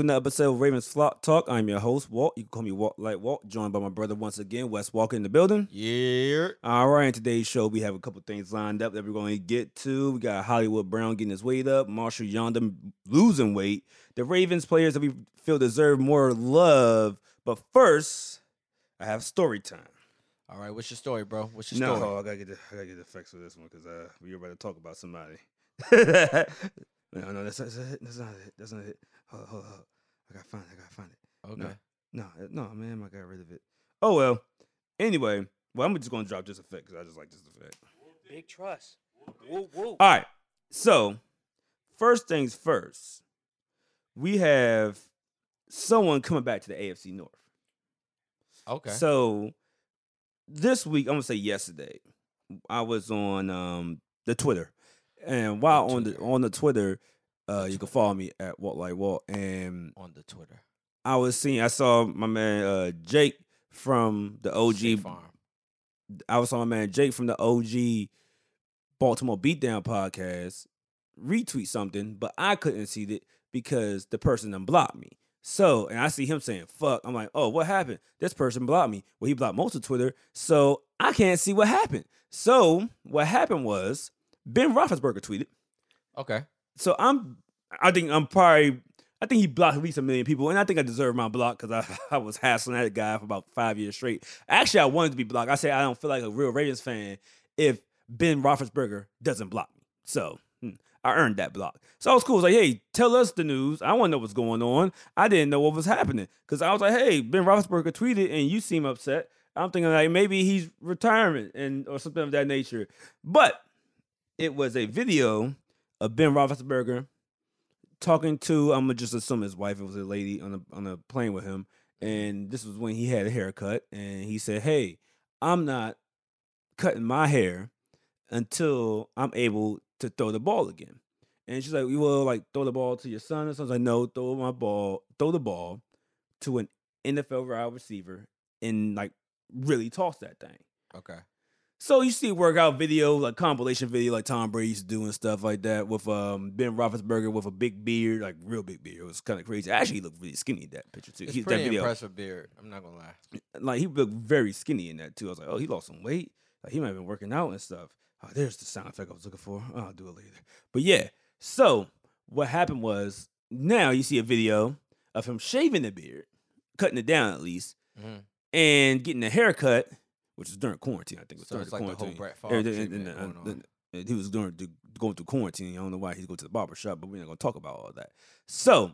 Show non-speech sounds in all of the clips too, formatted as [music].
to another episode of Ravens Flock Talk. I'm your host, Walt. You can call me Walt like Walt, joined by my brother once again, Wes Walker in the building. Yeah. All right, in today's show, we have a couple things lined up that we're going to get to. We got Hollywood Brown getting his weight up, Marshall Yanda losing weight. The Ravens players that we feel deserve more love. But first, I have story time. All right, what's your story, bro? What's your No, story? I gotta get the I gotta get the facts for this one because uh, we were about to talk about somebody. [laughs] no, no, that's, that's not it. That's not it. That's not it. Hold, hold, hold. I gotta find it. I gotta find it. Okay. No, uh, no, man, I got rid of it. Oh well. Anyway, well, I'm just gonna drop this effect because I just like this effect. Big trust. Woo woo. All right. So, first things first, we have someone coming back to the AFC North. Okay. So this week, I'm gonna say yesterday, I was on um the Twitter, and while The on the on the Twitter, uh, you can follow me at Walt Like Walt, and on the Twitter. I was seeing, I saw my man uh Jake from the State OG. Farm. I was saw my man Jake from the OG Baltimore Beatdown podcast retweet something, but I couldn't see it because the person unblocked me. So, and I see him saying fuck. I'm like, oh, what happened? This person blocked me. Well, he blocked most of Twitter. So I can't see what happened. So what happened was Ben Roethlisberger tweeted. Okay. So I'm I think I'm probably I think he blocked at least a million people, and I think I deserve my block because I, [laughs] I was hassling that guy for about five years straight. Actually, I wanted to be blocked. I said I don't feel like a real Ravens fan if Ben Roethlisberger doesn't block me. So hmm, I earned that block. So I was cool. I was like, hey, tell us the news. I want to know what's going on. I didn't know what was happening because I was like, hey, Ben Roethlisberger tweeted and you seem upset. I'm thinking like maybe he's retirement and or something of that nature. But it was a video of Ben Roethlisberger talking to I'm gonna just assume his wife. It was a lady on a on a plane with him, mm-hmm. and this was when he had a haircut, and he said, "Hey, I'm not cutting my hair until I'm able to throw the ball again." And she's like, "You will like throw the ball to your son?" And so I was like, "No, throw my ball, throw the ball to an NFL wide receiver, and like really toss that thing." Okay. So you see workout video, like compilation video, like Tom Brady used to do and stuff like that, with um Ben Roethlisberger with a big beard, like real big beard. It was kind of crazy. Actually, he looked really skinny in that picture too. It's He- that pretty video, impressive beard. I'm not gonna lie. like he looked very skinny in that too. I was like, oh, he lost some weight. Like he might have been working out and stuff. Oh, there's the sound effect I was looking for. Oh, I'll do it later. But yeah, so what happened was now you see a video of him shaving the beard, cutting it down at least, Mhm. and getting a haircut, which was during quarantine. I think it was So during it's like the whole quarantine. Brett Favre and- and- and- and- he was during the, going through quarantine. I don't know why he's going to the barber shop, but we're not going to talk about all that. So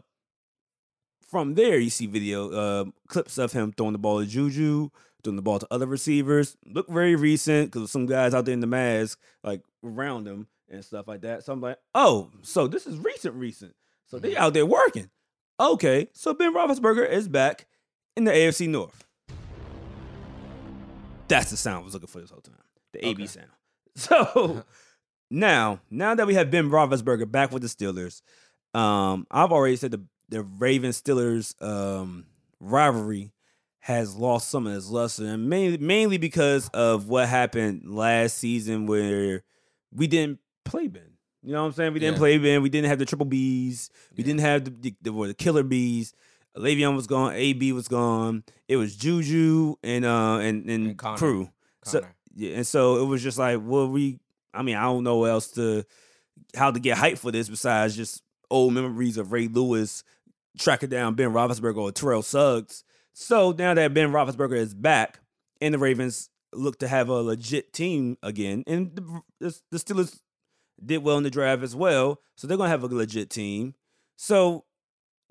from there, you see video uh, clips of him throwing the ball to Juju, throwing the ball to other receivers. Look very recent because some guys out there in the mask, like around him and stuff like that. So I'm like, oh, so this is recent, recent. So they Mhm. out there working. Okay, so Ben Roethlisberger is back in the AFC North. That's the sound I was looking for this whole time. The AB Okay. sound. [laughs] So now, now that we have Ben Roethlisberger back with the Steelers, um, I've already said the the Ravens Steelers um, rivalry has lost some of its luster, and mainly mainly because of what happened last season where we didn't play Ben. You know what I'm saying? We didn't Yeah. play Ben. We didn't have the triple Bs. We Yeah. didn't have the the, the, the killer bees. Le'Veon was gone, AB was gone. It was Juju and uh and and, And Conner. Crew. So yeah, and so it was just like, well, we. I mean, I don't know what else to how to get hype for this besides just old memories of Ray Lewis tracking down Ben Roethlisberger or Terrell Suggs. So now that Ben Roethlisberger is back and the Ravens look to have a legit team again, and the, the, the Steelers did well in the draft as well, so they're gonna have a legit team. So,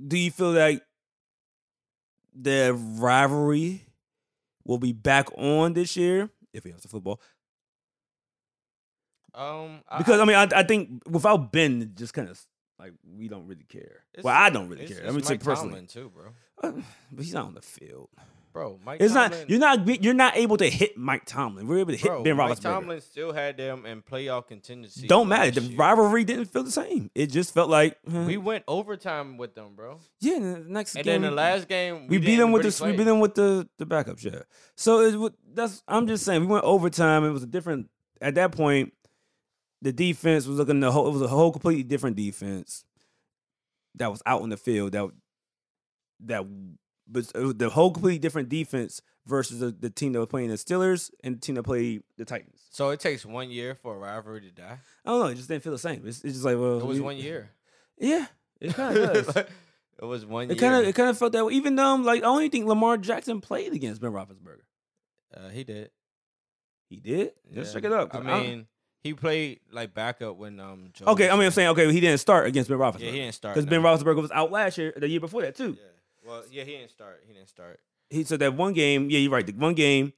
do you feel like the rivalry will be back on this year if we has the football? Um, I- Because I mean, I, I think without Ben, it just kind of like we don't really care. Well, I don't really care. I mean, Mike personally, Tomlin too, bro. Uh, but he's not on the field. Bro, Mike It's Tomlin, not you're not you're not able to hit Mike Tomlin. We're able to hit bro, Ben Mike Tomlin still had them in playoff contingency. Don't matter. The year. rivalry didn't feel the same. It just felt like huh. We went overtime with them, bro. yeah. The next And game, then the last game, we, beat them with the we beat them with the the backups. Yeah. So it, that's I'm just saying we went overtime. It was a different at that point. The defense was looking the whole. It was a whole completely different defense that was out on the field. That that but the whole completely different defense versus the, the team that was playing the Steelers and the team that played the Titans. So it takes one year for a rivalry to die. I don't know. It just didn't feel the same. It's, it's just like well, It was we- one year. [laughs] Yeah, it kind of [laughs] does. it was one It year. kind of it kind of felt that way. Even though like I only think Lamar Jackson played against Ben Roethlisberger. uh, he did. He did. Let's check it up. I mean, he played like backup when um. Joe okay. I mean, I'm saying okay. He didn't start against Ben Roethlisberger. Yeah, he didn't start because Ben. Roethlisberger was out last year, the year before that too. Yeah. Well, yeah, he didn't start. He didn't start. He said that one game. Yeah, you're right. The one game.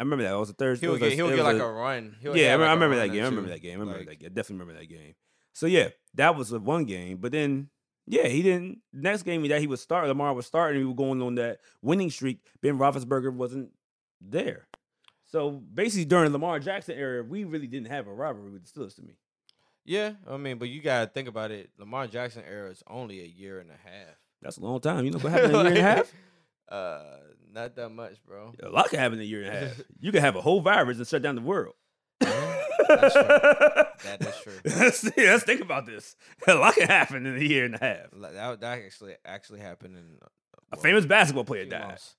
I remember that. It was a Thursday. He'll get. He'll get like a, run. He'll yeah, I I like, a remember that game. I remember that game. I remember Like, that game. I definitely remember that game. So yeah, that was the one game. But then, yeah, he didn't. Next game that he was starting, Lamar was starting. He was going on that winning streak. Ben Roethlisberger wasn't there. So basically, during Lamar Jackson era, we really didn't have a rivalry with the Steelers to me. Yeah, I mean, but you gotta think about it. Lamar Jackson era is only a year and a half. That's a long time. You know what happened in a [laughs] year and a half? Uh, not that much, bro. A lot can happen in a year and a half. [laughs] You can have a whole virus and shut down the world. That's true. That is true. [laughs] let's, see, let's think about this. A lot can happen in a year and a half. That, that actually actually happened in uh, A famous basketball player died. months,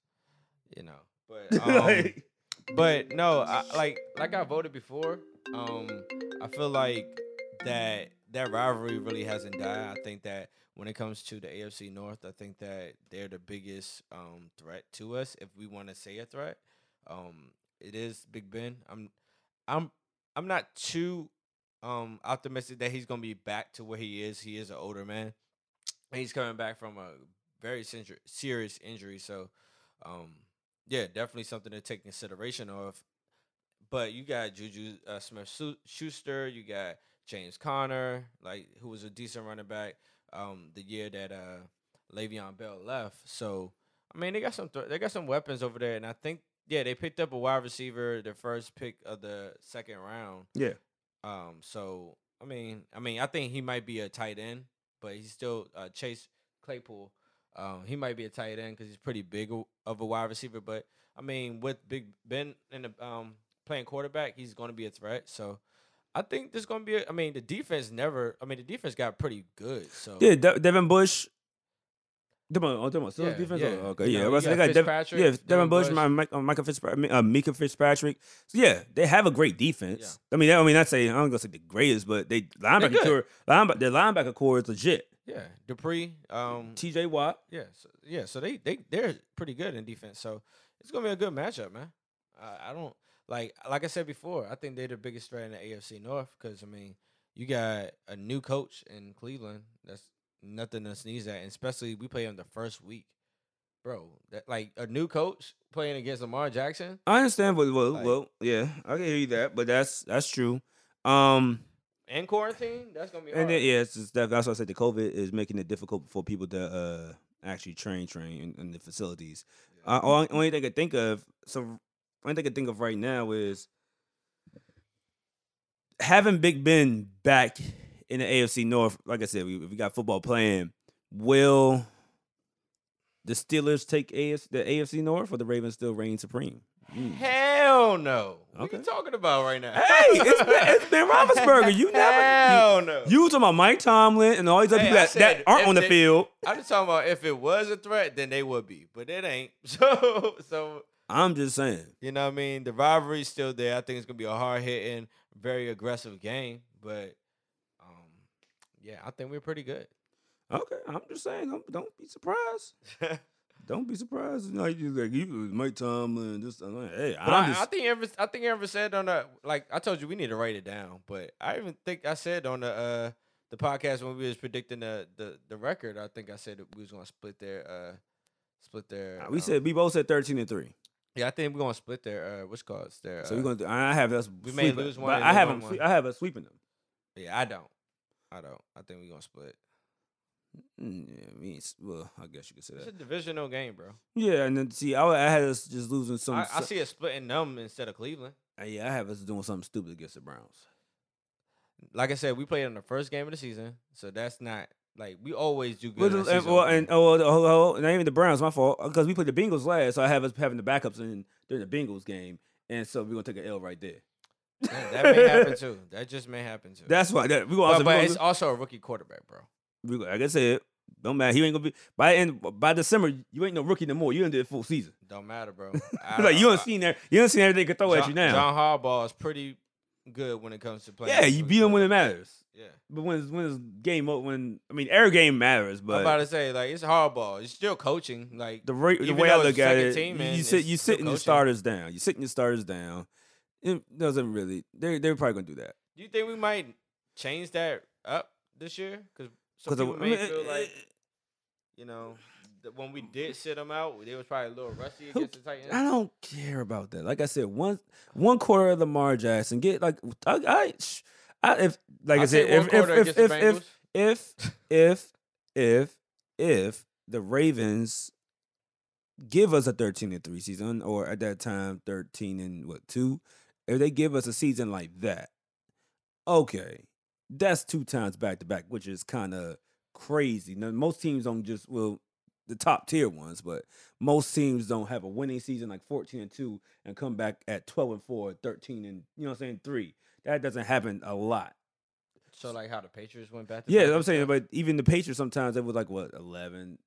You know, but um, Like, but no, I, like like I voted before. Um, I feel like that that rivalry really hasn't died. I think that when it comes to the AFC North, I think that they're the biggest um threat to us if we want to say a threat. Um, it is Big Ben. I'm I'm I'm not too um optimistic that he's gonna be back to where he is. He is an older man. He's coming back from a very serious injury, so um yeah, definitely something to take consideration of. But you got Juju uh, Smith Schuster, you got James Conner, like who was a decent running back um, the year that uh, Le'Veon Bell left. So I mean, they got some th- they got some weapons over there, and I think yeah, they picked up a wide receiver, the first pick of the second round. yeah. Um, so I mean, I mean, I think he might be a tight end, but he's still uh, Chase Claypool. Um, he might be a tight end because he's pretty big of a wide receiver. But I mean, with Big Ben in the um playing quarterback, he's going to be a threat. So I think there's going to be. A, I mean, the defense never. I mean, the defense got pretty good. So Yeah, De- Devin Bush. Devin, oh, Devin, Steelers Yeah, defense. yeah. Oh, okay, You yeah. know, well, you so they got got yeah, Devin Devin Bush, Bush. my Mike, uh, Minkah Fitzpatrick, uh, Minkah Fitzpatrick. So yeah, they have a great defense. Yeah. I mean, I mean, not say I'm gonna say the greatest, but they linebacker core, linebacker, their linebacker core is legit. yeah, Dupree. Um, T.J. Watt. Yeah, so, yeah. So they they they're pretty good in defense. So it's gonna be a good matchup, man. I I don't like like I said before. I think they're the biggest threat in the AFC North because I mean you got a new coach in Cleveland. That's nothing to sneeze at, and especially we play him the first week, bro. That like a new coach playing against Lamar Jackson. I understand, but well, Like- well, yeah, I can hear you that, but that's that's true. Um, And quarantine, that's gonna be hard. and then, yeah, it's just that, that's why I said the COVID is making it difficult for people to uh actually train, train in, in the facilities. Uh, only, thing I can think of, so only thing I can think of right now is having Big Ben back in the AFC North. Like I said, we, we got football playing. Will the Steelers take AS, the AFC North, or the Ravens still reign supreme? Hmm. Hell no. What are you talking about right now? Hey, it's been, it's [laughs] Roethlisberger. You never. Hell no. You, you talking about Mike Tomlin and all these other Hey, people that, that aren't on the they- field. I'm just talking about if it was a threat, then they would be, but it ain't. [laughs] So, so I'm just saying. you know what I mean. The rivalry's still there. I think it's gonna be a hard hitting, very aggressive game. But, um, yeah, I think we're pretty good. Okay, I'm just saying. Don't, don't be surprised. [laughs] Don't be surprised. You know, you like you Mike Tomlin. Just like, hey, I'm just. I think ever I think I ever said on the like I told you we need to write it down. But I even think I said on the uh the podcast when we was predicting the the, the record, I think I said that we was gonna split their uh split their we um, said we both said 13 and three. Yeah, I think we're gonna split their uh what's called their So uh, we're gonna. Do, I have us. we may lose one I have them. I have us sweeping them. Yeah, I don't. I don't. I think we're gonna split. Mm, yeah, I mean, well, I guess you could say that. It's a divisional game, bro. Yeah, and then see, I, I had us just losing some. I, I see it splitting them instead of Cleveland. uh, yeah, I have us doing something stupid against the Browns. Like I said, we played in the first game of the season, so that's not like we always do good. Well, in the- the and, well, and oh, oh, oh, not even the Browns. My fault because we played the Bengals last, so I have us having the backups in during the Bengals game, and so we're gonna take an L right there. Yeah, that may happen too. [laughs] That just may happen too. That's why that we gonna but, also, but gonna- it's also a rookie quarterback, bro. we like I said, don't matter. He ain't gonna be by end by December. You ain't no rookie no more. You done did full season. Don't matter, bro. [laughs] I- like you done seen that. You done seen everything they could throw at you now. John Harbaugh is pretty good when it comes to playing. yeah, you beat them when it matters. Yeah, But when it's, when it's game when I mean every game matters, but I'm about to say like it's Harbaugh. It's still coaching. Like the ra- the way I look at it, team, you- man, you sit you sitting your starters down. You sitting your starters down. It doesn't really. They they're probably gonna do that. do you think we might change that up this year? Because some 'Cause people I may mean, feel eh, like you know when we did sit them out, they was probably a little rusty against the Titans. I don't care about that. Like I said, one one quarter of Lamar Jackson get like I, I, I if like I, I'd said if if if if, if if if if if the Ravens give us a thirteen and three season, or at that time thirteen and what two, if they give us a season like that, okay, that's two times back to back, which is kind of crazy. Now, most teams don't just well the top tier ones, but most teams don't have a winning season like 14 and 2 and come back at 12 and 4, 13 and you know what I'm saying, 3. That doesn't happen a lot. So like how the Patriots went back. to Yeah, I'm saying, but even the Patriots sometimes it was like what 11.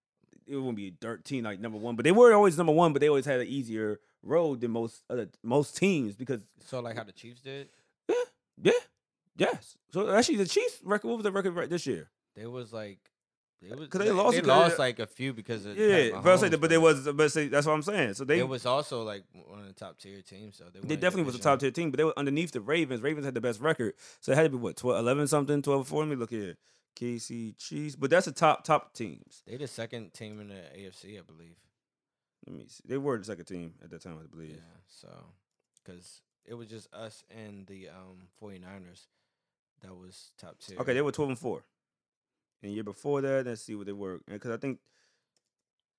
It wouldn't be 13 like number one, but they were always number one, but they always had an easier road than most other most teams because so like how the Chiefs did. Yeah, yeah, yes. So actually, the Chiefs record what was the record right this year? They was like, they they lost They lost like a few because of Yeah, but say but they was, but say that's what I'm saying. So they It was also like one of the top tier teams. So they, They definitely was a top tier team, but they were underneath the Ravens. Ravens had the best record, so it had to be what 12, 11 something, 12 4. Let me look here. KC Chiefs, but that's the top top teams. They the second team in the AFC, I believe. Let me see. They were the second team at that time, I believe. Yeah. So, because it was just us and the um 49ers that was top tier. Okay, they were twelve and four. And year before that, let's see what they were. Because I think,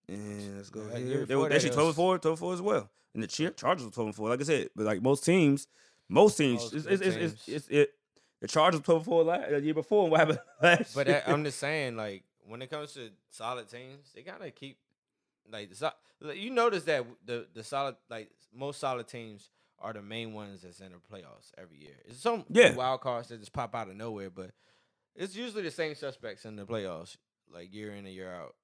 and let's go Yeah, here. They were actually twelve and was- four, 12 and four as well. And the Char- Chargers were twelve and four. Like I said, but like most teams, most teams, Most it's, it's, it's, it's, it's, it. The Chargers were twelve and four last, the year before. And what happened [laughs] last? But year? I'm just saying, like when it comes to solid teams, they gotta keep like the, so- you notice that the the solid like most solid teams are the main ones that's in the playoffs every year. It's some Yeah. wild cards that just pop out of nowhere, but it's usually the same suspects in the playoffs, like year in and year out.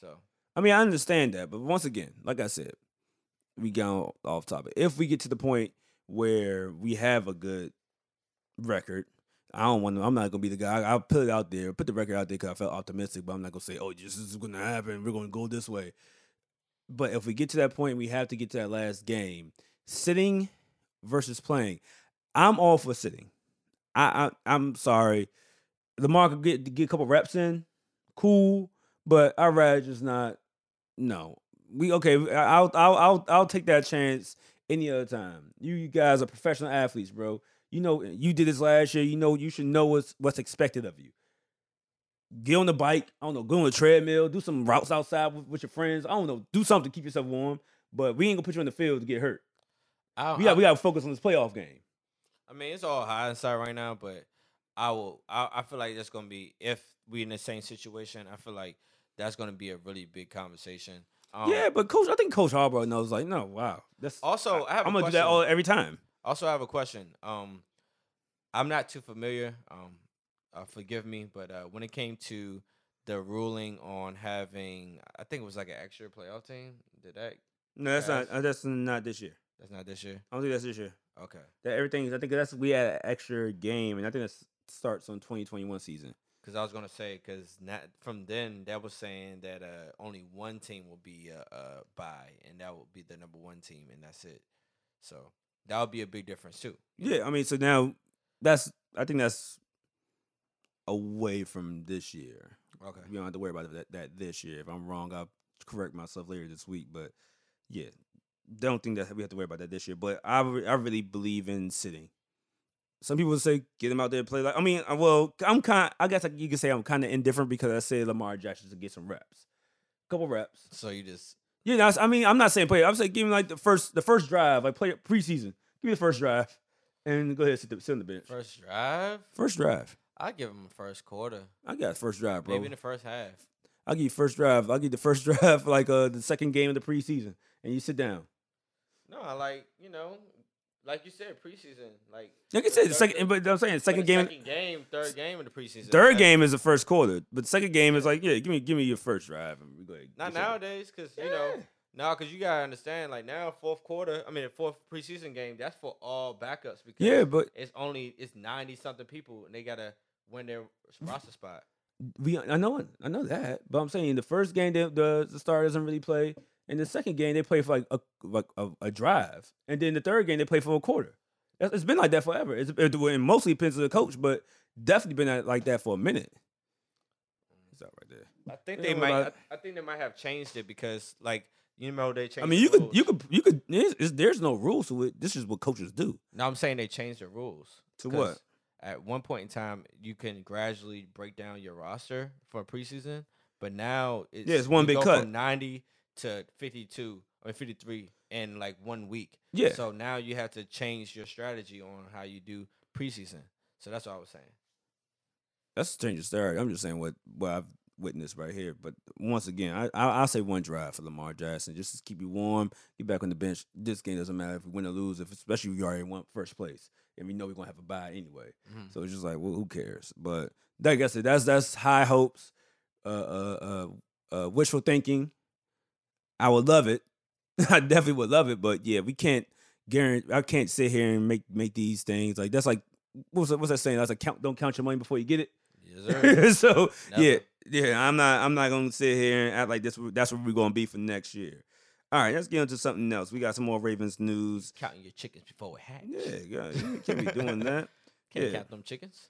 So I mean, I understand that, but once again, like I said, we got off topic. If we get to the point where we have a good record, I don't want. to I'm not gonna be the guy. I'll put it out there, put the record out there because I felt optimistic. But I'm not gonna say, "Oh, this is gonna happen. We're gonna go this way." But if we get to that point, we have to get to that last game. Sitting versus playing. I'm all for sitting. I, I I'm sorry. Lamar could get get a couple reps in, cool. But I'd rather just not. No, we okay. I'll I'll I'll I'll take that chance any other time. You guys are professional athletes, bro. You know you did this last year. You know you should know what's what's expected of you. Get on the bike. I don't know. Go on the treadmill. Do some routes outside with, with your friends. I don't know. Do something to keep yourself warm. But we ain't gonna put you in the field to get hurt. I, We got I, we got to focus on this playoff game. I mean, it's all high hindsight right now, but I will. I, I feel like that's gonna be if we in the same situation. I feel like that's going to be a really big conversation. Um, yeah, but coach, I think Coach Harbaugh knows. Like, no, wow, that's Also, I have a I'm gonna do that all every time. Also, I have a question. Um, I'm not too familiar. Um, uh, forgive me, but uh, when it came to the ruling on having, I think it was like an extra playoff team. Did that? No, that's Pass. not. Uh, that's not this year. That's not this year. I don't think that's this year. Okay. That everything. I think that's we had an extra game, and I think that starts on 2021 season. Because I was gonna say, because not from then that was saying that uh, only one team will be a, a bye, and that will be the number one team, and that's it. So that would be a big difference too. Yeah, I mean, so now that's. I think that's away from this year. Okay. You don't have to worry about that, that this year. If I'm wrong, I'll correct myself later this week. But yeah, don't think that we have to worry about that this year. But I, re- I really believe in sitting. Some people say get him out there and play. Like I mean, uh, well, I'm kind. I guess you could say I'm kind of indifferent because I say Lamar Jackson to get some reps, A couple reps. So you just Yeah, that's, I mean, I'm not saying play. I'm saying give him like the first the first drive, like play it preseason. Give me the first drive, and go ahead and sit, the, sit on the bench. first drive. First drive. I give him a first quarter, I got first drive, bro. maybe in the first half. I'll give you first drive. I'll give you the first [laughs] drive, like uh the second game of the preseason, and you sit down. No, I like you know, like you said, preseason. Like Like I said, the second, but I'm saying second game, second game, third game of the preseason. third Like, game is the first quarter, but second game is like, yeah, give me, give me your first drive, and we go ahead. Not nowadays, because you know, Yeah. now because you gotta understand, like now fourth quarter. I mean, the fourth preseason game. That's for all backups because Yeah, but it's only it's ninety something people, and they gotta win their roster spot. we, I know, I know that, but I'm saying the first game the the, the star doesn't really play, and the second game they play for like a like a, a drive, and then the third game they play for a quarter. It's been like that forever. It's it, it mostly depends on the coach, but definitely been like that for a minute. It's out right there. I think You they might. I, I think they might have changed it because, like, you know, they changed. I mean, you could, you could, you could. It's, it's, there's no rules to it. This is what coaches do. No, I'm saying they changed the rules. To what? At one point in time, you can gradually break down your roster for preseason, but now it's, yeah, it's one big cut. from 90 to 52 or 53 in like one week. Yeah. So now you have to change your strategy on how you do preseason. So that's what I was saying. That's a change of story. I'm just saying what what I've witnessed right here. But once again, I, I I'll say one drive for Lamar Jackson just to keep you warm, get back on the bench. This game doesn't matter if we win or lose, if especially if you already won first place, and we know we're gonna have a bye anyway. Mhm. So it's just like, well, who cares? But like I said, that's that's high hopes, uh, uh, uh, uh, wishful thinking. I would love it. [laughs] I definitely would love it, but yeah, we can't guarantee. I can't sit here and make make these things like that's like what's that, what's that saying? That's like count. Don't count your money before you get it. Yes, [laughs] sir. so yeah, Never. yeah, I'm not I'm not gonna sit here and act like this. That's what we're gonna be for next year. All right, let's get into something else. We got some more Ravens news. Counting your chickens before it hatch. Yeah, [laughs] yeah, you can't be doing that. Can't yeah. count them chickens.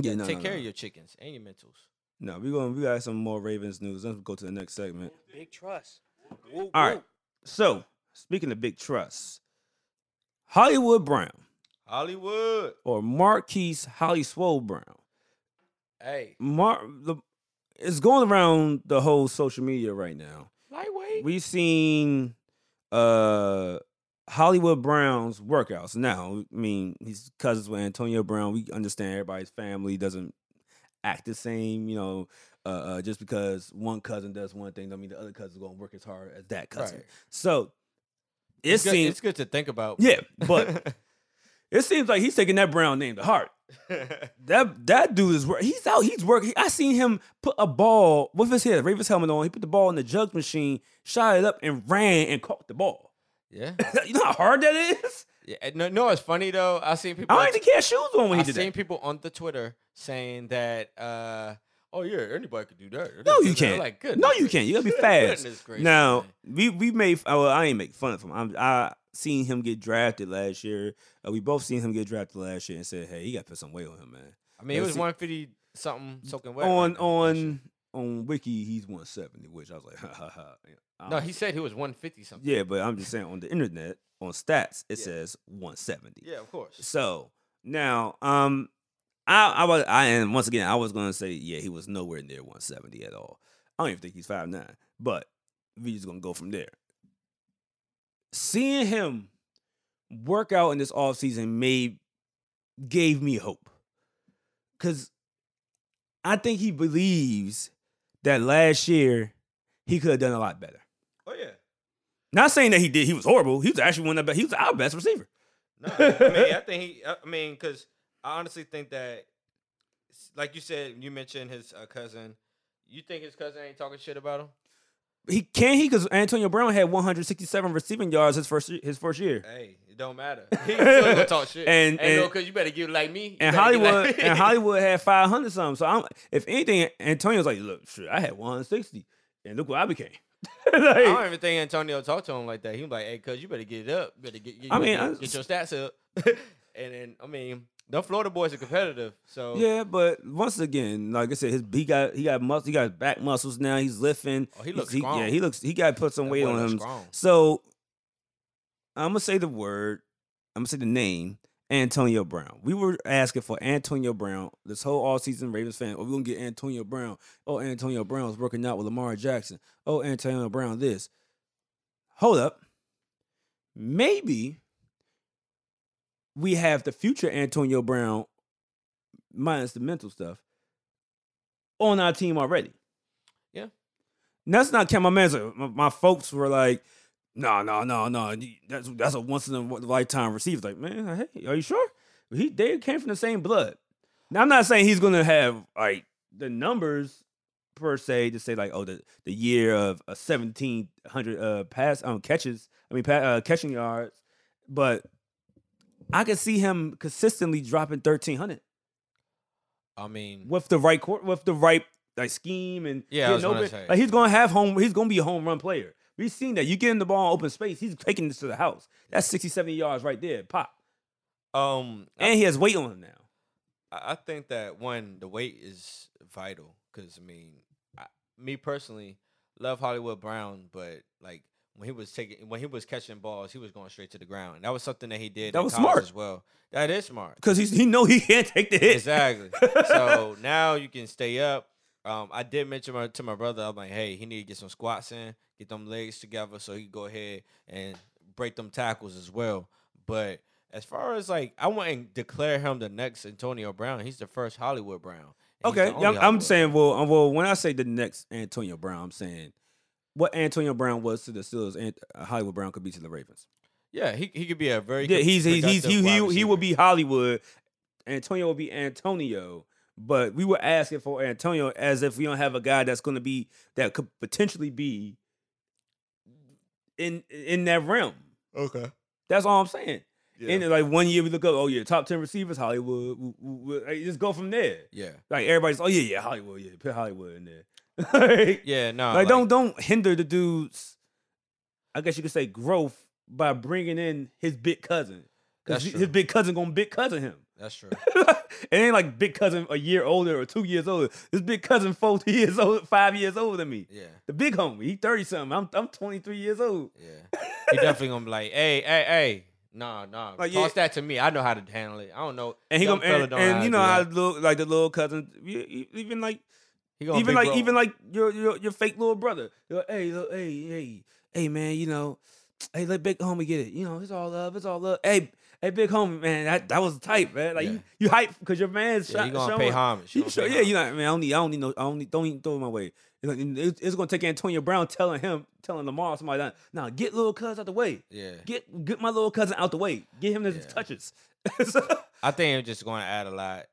Yeah, no, Take no, care no. of your chickens and your mentals. No, we going we got some more Ravens news. Let's go to the next segment. Big trust. Woo, All right. woo. So speaking of big trust, Hollywood Brown Hollywood. or Marquise Holly Swole Brown. Hey, Mar the it's going around the whole social media right now. lightweight. We've seen uh Hollywood Brown's workouts. Now, I mean, he's cousins with Antonio Brown. We understand everybody's family doesn't act the same, you know. Uh, uh, just because one cousin does one thing, don't mean the other cousin's gonna work as hard as that cousin. Right. So it it's, good, seems it's good to think about. Yeah, but [laughs] it seems like he's taking that Brown name to heart. [laughs] That that dude is work. He's out. He's working. I seen him put a ball with his head, Ravens helmet on. He put the ball in the jug machine, shot it up, and ran and caught the ball. yeah. [laughs] you know how hard that is. Yeah. No, no, it's funny though. I seen people. I don't even care shoes on when he did seen that. people on the Twitter saying that, uh, oh yeah, anybody could do that. No, you can't. Like, good. No, you can't. You gotta be fast. Gracious, Now man. we we made. Well, I ain't make fun of him. I'm, I seen him get drafted last year. Uh, we both seen him get drafted last year and said, "Hey, you got to put some weight on him, man." I mean, it was 150 something soaking wet. on right now, that shit. on on Wiki, he's 170, which I was like, [laughs] ha ha ha. No, he said he was 150 something. Yeah, but I'm just saying on the internet, on stats, it Yeah. says 170. Yeah, of course. So now, um, I I was I and once again I was gonna say yeah he was nowhere near 170 at all. I don't even think he's five nine, but we just gonna go from there. Seeing him work out in this offseason made gave me hope. Cause I think he believes that last year he could have done a lot better. Yeah. Not saying that he did. He was horrible. He was actually one of the best. He was our best receiver. No, I mean, I [laughs] think he. I mean, because I honestly think that, like you said, you mentioned his uh, cousin. You think his cousin ain't talking shit about him? He can he because Antonio Brown had 167 receiving yards his first his first year. Hey, it don't matter. [laughs] He still gonna talk shit. And- Ain't and- cause you better give it like me. You And better give it Hollywood like me. and [laughs] Hollywood had 500 something. So I'm, if anything, Antonio's like, look, shit, I had 160, and look what I became. [laughs] I don't even think Antonio talked to him like that. He was like, "Hey, cuz you better get it up. You better get. get I mean, get, get your stats up." [laughs] and then, I mean, the Florida boys are competitive. So yeah, but once again, like I said, his he got he got muscle, he got back muscles now. He's lifting. Oh, he looks Yeah, strong. he looks. He got to put some That weight on him. strong. So I'm gonna say the word. I'm gonna say the name. Antonio Brown. We were asking for Antonio Brown this whole all season. Ravens fan. Oh, we're gonna get Antonio Brown. Oh, Antonio Brown's working out with Lamar Jackson. Oh, Antonio Brown. This. Hold up. Maybe we have the future Antonio Brown, minus the mental stuff, on our team already. Yeah. And that's not count my my folks were like, no, no, no, no. That's that's a once in a lifetime receiver. Like, man, hey, are you sure? He they came from the same blood. Now I'm not saying he's gonna have like the numbers per se to say like, oh, the the year of a 1700 uh pass um catches. I mean, pa- uh, catching yards, but I can see him consistently dropping 1300 I mean, with the right court, with the right like scheme and Yeah, I was getting open. say. like he's gonna have home. He's gonna be a home run player. We've seen that. You get in the ball in open space, he's taking this to the house. That's 60, 70 yards right there, pop. um, I, And he has weight on him now. I think that one, the weight is vital because I mean, I, me personally love Hollywood Brown, but like when he was taking when he was catching balls, he was going straight to the ground. And that was something that he did. That was smart. as well. That is smart. Because he's he know he can't take the hit. exactly. so [laughs] now you can stay up. Um, I did mention my, to my brother, I'm like, hey, he need to get some squats in, get them legs together, so he can go ahead and break them tackles as well. But as far as like, I wouldn't declare him the next Antonio Brown. He's the first Hollywood Brown. Okay, the yeah, only I'm, Hollywood. saying well, um, well, when I say the next Antonio Brown, I'm saying what Antonio Brown was to the Steelers, and uh, Hollywood Brown could be to the Ravens. yeah, he he could be a very Yeah, he's he's, he's he he, he will be Hollywood. Antonio will be Antonio. But we were asking for Antonio as if we don't have a guy that's going to be that could potentially be in in that realm. okay. That's all I'm saying. Yeah. And like one year we look up, oh yeah, top ten receivers, Hollywood. w- w- w- like, just go from there. yeah, Like everybody's, oh yeah, yeah, Hollywood, yeah, put Hollywood in there. [laughs] like, yeah, no, like, don't don't hinder the dude's, I guess you could say growth by bringing in his big cousin. True. his big cousin gonna big cousin him. That's true. [laughs] it ain't like big cousin a year older or two years older. This big cousin four [laughs] years old, five years older than me. Yeah, The big homie, he thirty something. I'm I'm twenty three years old. yeah. He definitely gonna be like, hey, hey, hey. Nah, nah. Like, Toss yeah. that to me. I know how to handle it. I don't know. And he Young gonna and, and you know how like the little cousin, even like even like grown. even like your your your fake little brother. You're like, hey, look, hey, hey, hey, man, you know, hey, let big homie get it. You know, it's all love, it's all love. Hey, hey, big homie, man, that, that was tight, man. Like Yeah. you, you hype because your man's Yeah, shot, you gonna pay homage. You sure, yeah, you know, man, I don't need, I don't need no, I don't need, don't even throw it my way. It's, like, it's, gonna take Antonio Brown telling him, telling Lamar somebody that, nah, get little cuz out the way. Yeah. Get get my little cousin out the way. Get him his Yeah. touches. So- I [laughs] think it's just going to add a lot.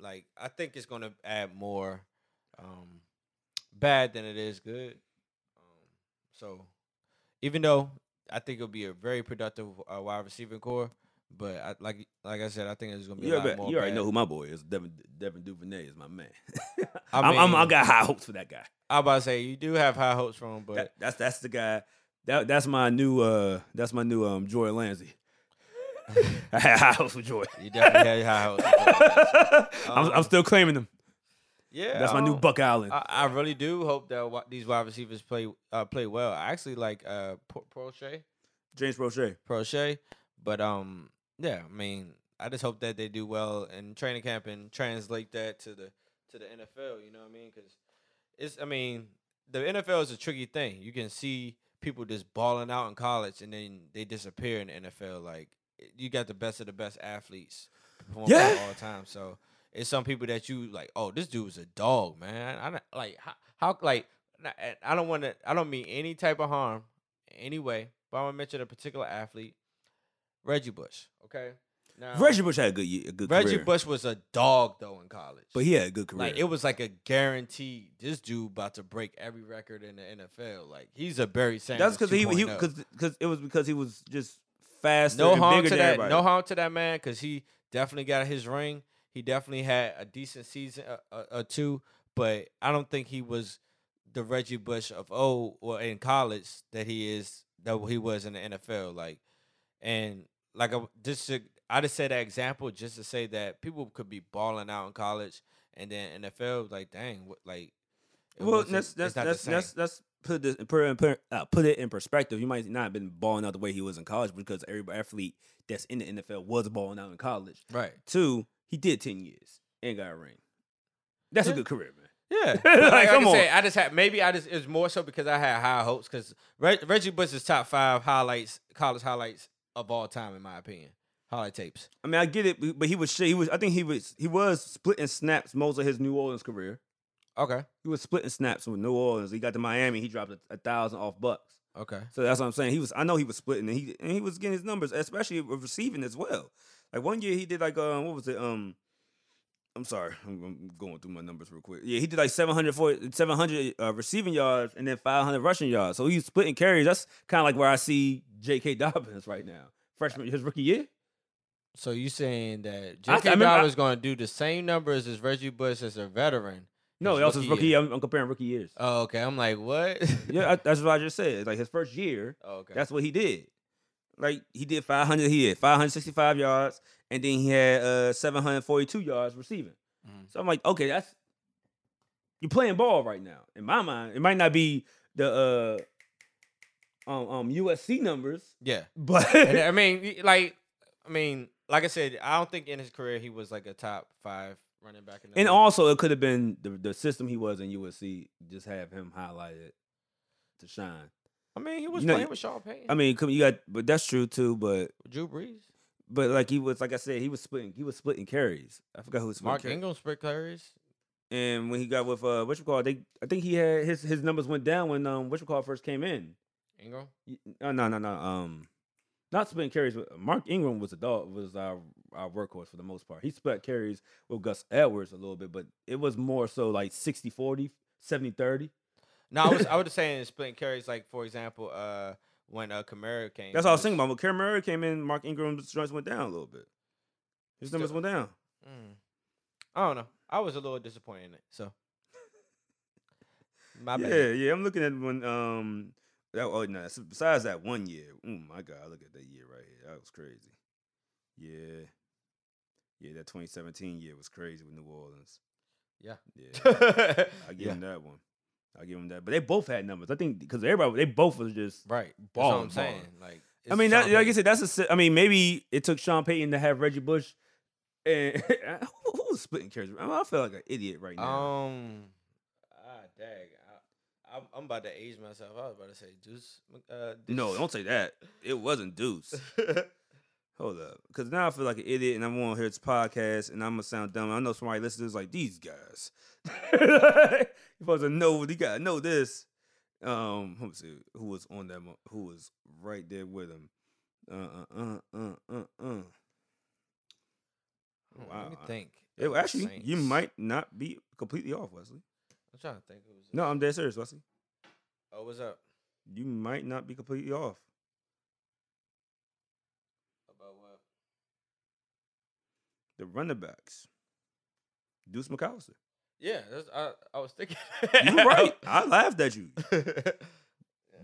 Like I think it's going to add more um, bad than it is good. Um, so even though I think it'll be a very productive uh, wide receiving core, but I, like like I said, I think it's going to be you a lot more. you already bad. know who my boy is. Devin Devin Duvernay is my man. [laughs] I I'm, I'm, I got high hopes for that guy. I about to say you do have high hopes for him, but That, that's that's the guy. That that's my new uh that's my new um Joy Lansey. [laughs] I had high hopes for Joy. you definitely have high hopes. for. [laughs] I'm, Um, I'm still claiming them. yeah, That's my new um, Buck Allen. I, I really do hope that these wide receivers play uh, play well. I actually like uh, Pro- Proche. James Proche. Proche. But um, yeah, I mean, I just hope that they do well in training camp and translate that to the to the NFL. You know what I mean? Because it's, I mean, the NFL is a tricky thing. You can see people just balling out in college and then they disappear in the NFL. Like eh, you got the best of the best athletes performing Yeah. all the time. So it's some people that you like. Oh, this dude was a dog, man. I don't- like how, How like eh, I don't want to. I don't mean any type of harm, anyway. But I want to mention a particular athlete, Reggie Bush. Okay. Now, Reggie Bush had a good year, a good Reggie career, Bush was a dog though in college. but he had a good career. like it was like a guarantee. This dude about to break every record in the NFL. Like he's a Barry Sanders. That's because he he because because it was because he was just faster. no and harm bigger to than that. everybody. No harm to that man because he definitely got his ring. He definitely had a decent season uh, uh, or two, but I don't think he was the Reggie Bush of old or in college that he is that he was in the NFL. Like, and like I, just to, I just said that example just to say that people could be balling out in college and then NFL like dang what like. Well, that's that's that's that's that's put this put, put, uh, put it in perspective. You might not have been balling out the way he was in college because every athlete that's in the NFL was balling out in college. right. Two, he did ten years and got a ring. That's Yeah. a good career, man. Yeah, [laughs] Like, like, I on. said, I just had maybe I just it was more so because I had high hopes because Reggie Bush's top five highlights, college highlights of all time in my opinion. Highlight tapes. I mean, I get it, but- he was he was I think he was he was splitting snaps most of his New Orleans career. Okay, He was splitting snaps with New Orleans. He got to Miami, he dropped a, a thousand off bucks. okay. So that's what I'm saying. He was I know he was splitting and he and he was getting his numbers, especially with receiving as well. Like one year he did like um what was it um I'm sorry, I'm, I'm going through my numbers real quick. Yeah, he did like 700, 700 uh, receiving yards and then 500 rushing yards. So he's splitting carries. That's kind of like where I see J.K. [laughs] Dobbins right now. Freshman, his rookie year. So you saying that I- I J.K. remember I- Dobbins going to do the same numbers as Reggie Bush as a veteran? No, that was his rookie. year? year. I'm, I'm comparing rookie years. Oh, okay. I'm like, what? yeah, I, that's what I just said. Like his first year, [laughs] Oh, okay. That's what he did. Like he did 500, he had 565 yards, and then he had uh 742 yards receiving. Mhm. So I'm like, okay, that's you're playing ball right now. In my mind, it might not be the uh um, um USC numbers, yeah. [laughs] but I mean, like, I mean, like I said, I don't think in his career he was like a top five running back. In the and league. also it could have been the the system he was in USC just have him highlighted to shine. I mean, he was you know, playing with Sean Payton. I mean, come- you got, but that's true too. But Drew Brees, but like he was, like I said, he was splitting, he was splitting carries. I forgot who was Mark carries. Ingram, split carries. And when he got with uh what you call they I think he had his his numbers went down when um what you call first came in. Ingram. No no no no um not splitting carries but Mark Ingram was a dog was our our workhorse for the most part. He split carries with Gus Edwards a little bit, but it was more so like 60-40, 70-30. No, I was I was saying splitting carries. Like for example, uh, when uh Kamara came. That's all I was thinking about. When Murray came in, Mark Ingram's joints went down a little bit. His numbers Still- went down. Mm. I don't know. I was a little disappointed in it. So. [laughs] My bad. yeah. yeah. I'm looking at when um that oh no, besides that one year. Oh my god, look at that year right here. That was crazy. Yeah. Yeah, that 2017 year was crazy with New Orleans. Yeah. Yeah. [laughs] I give Yeah. him that one. I give him that. But they both had numbers. I think because everybody they both was just Right. What Balling, I'm saying. balling. Like. I mean, that, like I said, that's a. I mean, maybe it took Sean Payton to have Reggie Bush, and [laughs] who, who was splitting carries? I, mean, I feel like an idiot right now. Um. Ah, dang. I, I'm, I'm about to age myself. I was about to say Deuce. Uh, no, don't say that. It wasn't Deuce. [laughs] Hold up, because now I feel like an idiot, and I'm on here this podcast, and I'm gonna sound dumb. I know somebody listening is like these guys. [laughs] You're supposed to know. You gotta know this. Um, let me see who was on that. mo- Who was right there with him? Uh, uh, uh, uh, uh, uh. Hmm, Wow, Let me think. It, actually, you Saints. might not be completely off, Wesley. I'm trying to think. Who was No, I'm dead serious, Wesley. Oh, what's up? You might not be completely off. About what? The running backs, Deuce McAllister. Yeah, that's, I I was thinking. [laughs] You were right. I laughed at you. [laughs]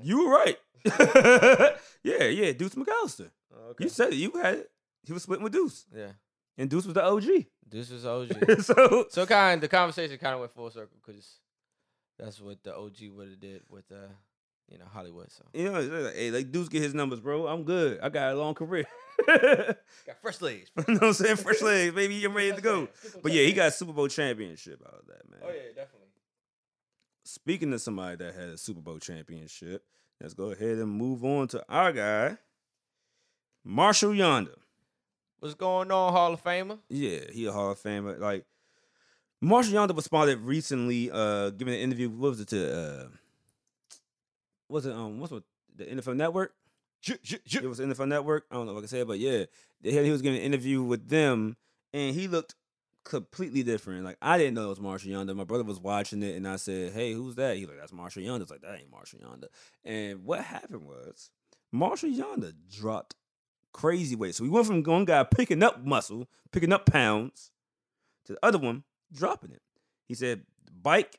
You were right. [laughs] yeah, yeah, Deuce McAllister. Okay. You said it. You had it. He was splitting with Deuce, yeah. and Deuce was the OG. Deuce was OG. so so kind the conversation kind of went full circle because that's what the OG would have did with uh you know Hollywood. So you know, like, hey, like Deuce get his numbers, bro. I'm good. I got a long career. [laughs] got fresh legs. [laughs] you know what I'm saying? Fresh legs, baby. I'm ready to go. But yeah, he got a Super Bowl championship out of that, man. Oh yeah, definitely. Speaking of somebody that had a Super Bowl championship, let's go ahead and move on to our guy, Marshall Yanda. What's going on, Hall of Famer? Yeah, he a Hall of Famer. Like Marshall Yanda responded recently, uh, giving an interview. What was it to? Uh, was it um? What's what the NFL Network? It was NFL Network. I don't know if I can say it, but yeah, they had, he was getting an interview with them, and he looked completely different. Like I didn't know it was Marshall Yanda. My brother was watching it, and I said, "Hey, who's that?" He's like, "That's Marshall Yanda." It's like that ain't Marshall Yanda. And what happened was Marshall Yanda dropped crazy weight. So we went from one guy picking up muscle, picking up pounds, to the other one dropping it. He said, "Bike,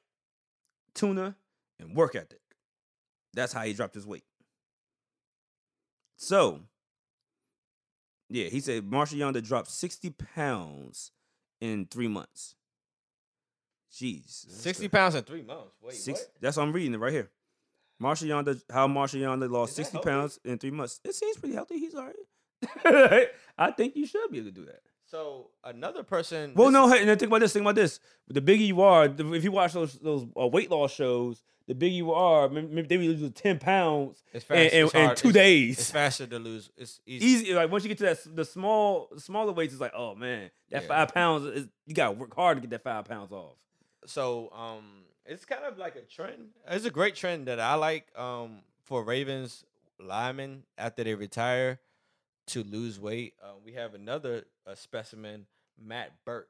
tuna, and work ethic." That's how he dropped his weight. So, yeah, he said Marshall Yanda dropped 60 pounds in three months. Jeez. 60 good. pounds in three months. Wait, Six, what? That's what I'm reading it right here. Marshall Yanda, how Marshall Yanda lost 60 healthy? pounds in three months. It seems pretty healthy. He's all right. [laughs] I think you should be able to do that. So another person. Well, no, hey, and think about this. Think about this. The bigger you are, if you watch those those uh, weight loss shows, the bigger you are, maybe they lose ten pounds It's in, fast. in, it's in two it's, days. It's faster to lose. It's easy. Easy, like once you get to that, the small, smaller weights, it's like, oh man, that Yeah. five pounds is you gotta work hard to get that five pounds off. So um, it's kind of like a trend. It's a great trend that I like um for Ravens linemen after they retire to lose weight. Uh, we have another uh, specimen, Matt Birk,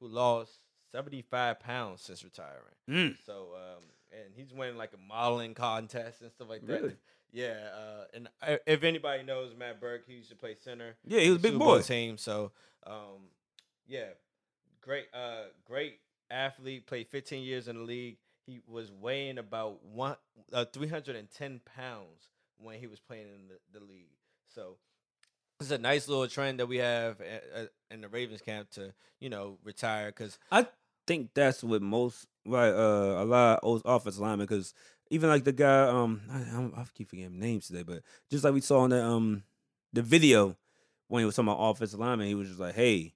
who lost seventy five pounds since retiring. Mm. So um, and he's winning like a modeling contest and stuff like that. Really? Yeah, uh, and I, if anybody knows Matt Birk, he used to play center. Yeah, he was a big boy. team. So, um, yeah, great, uh, great athlete. Played 15 years in the league. He was weighing about one, uh, 310 pounds when he was playing in the, the league. So. It's a nice little trend that we have a- a- in the Ravens camp to, you know, retire because I think that's what most right uh a lot of offensive linemen because even like the guy um I, I'm- I keep forgetting names today, but just like we saw in the um the video when he was talking about offensive lineman, he was just like, hey.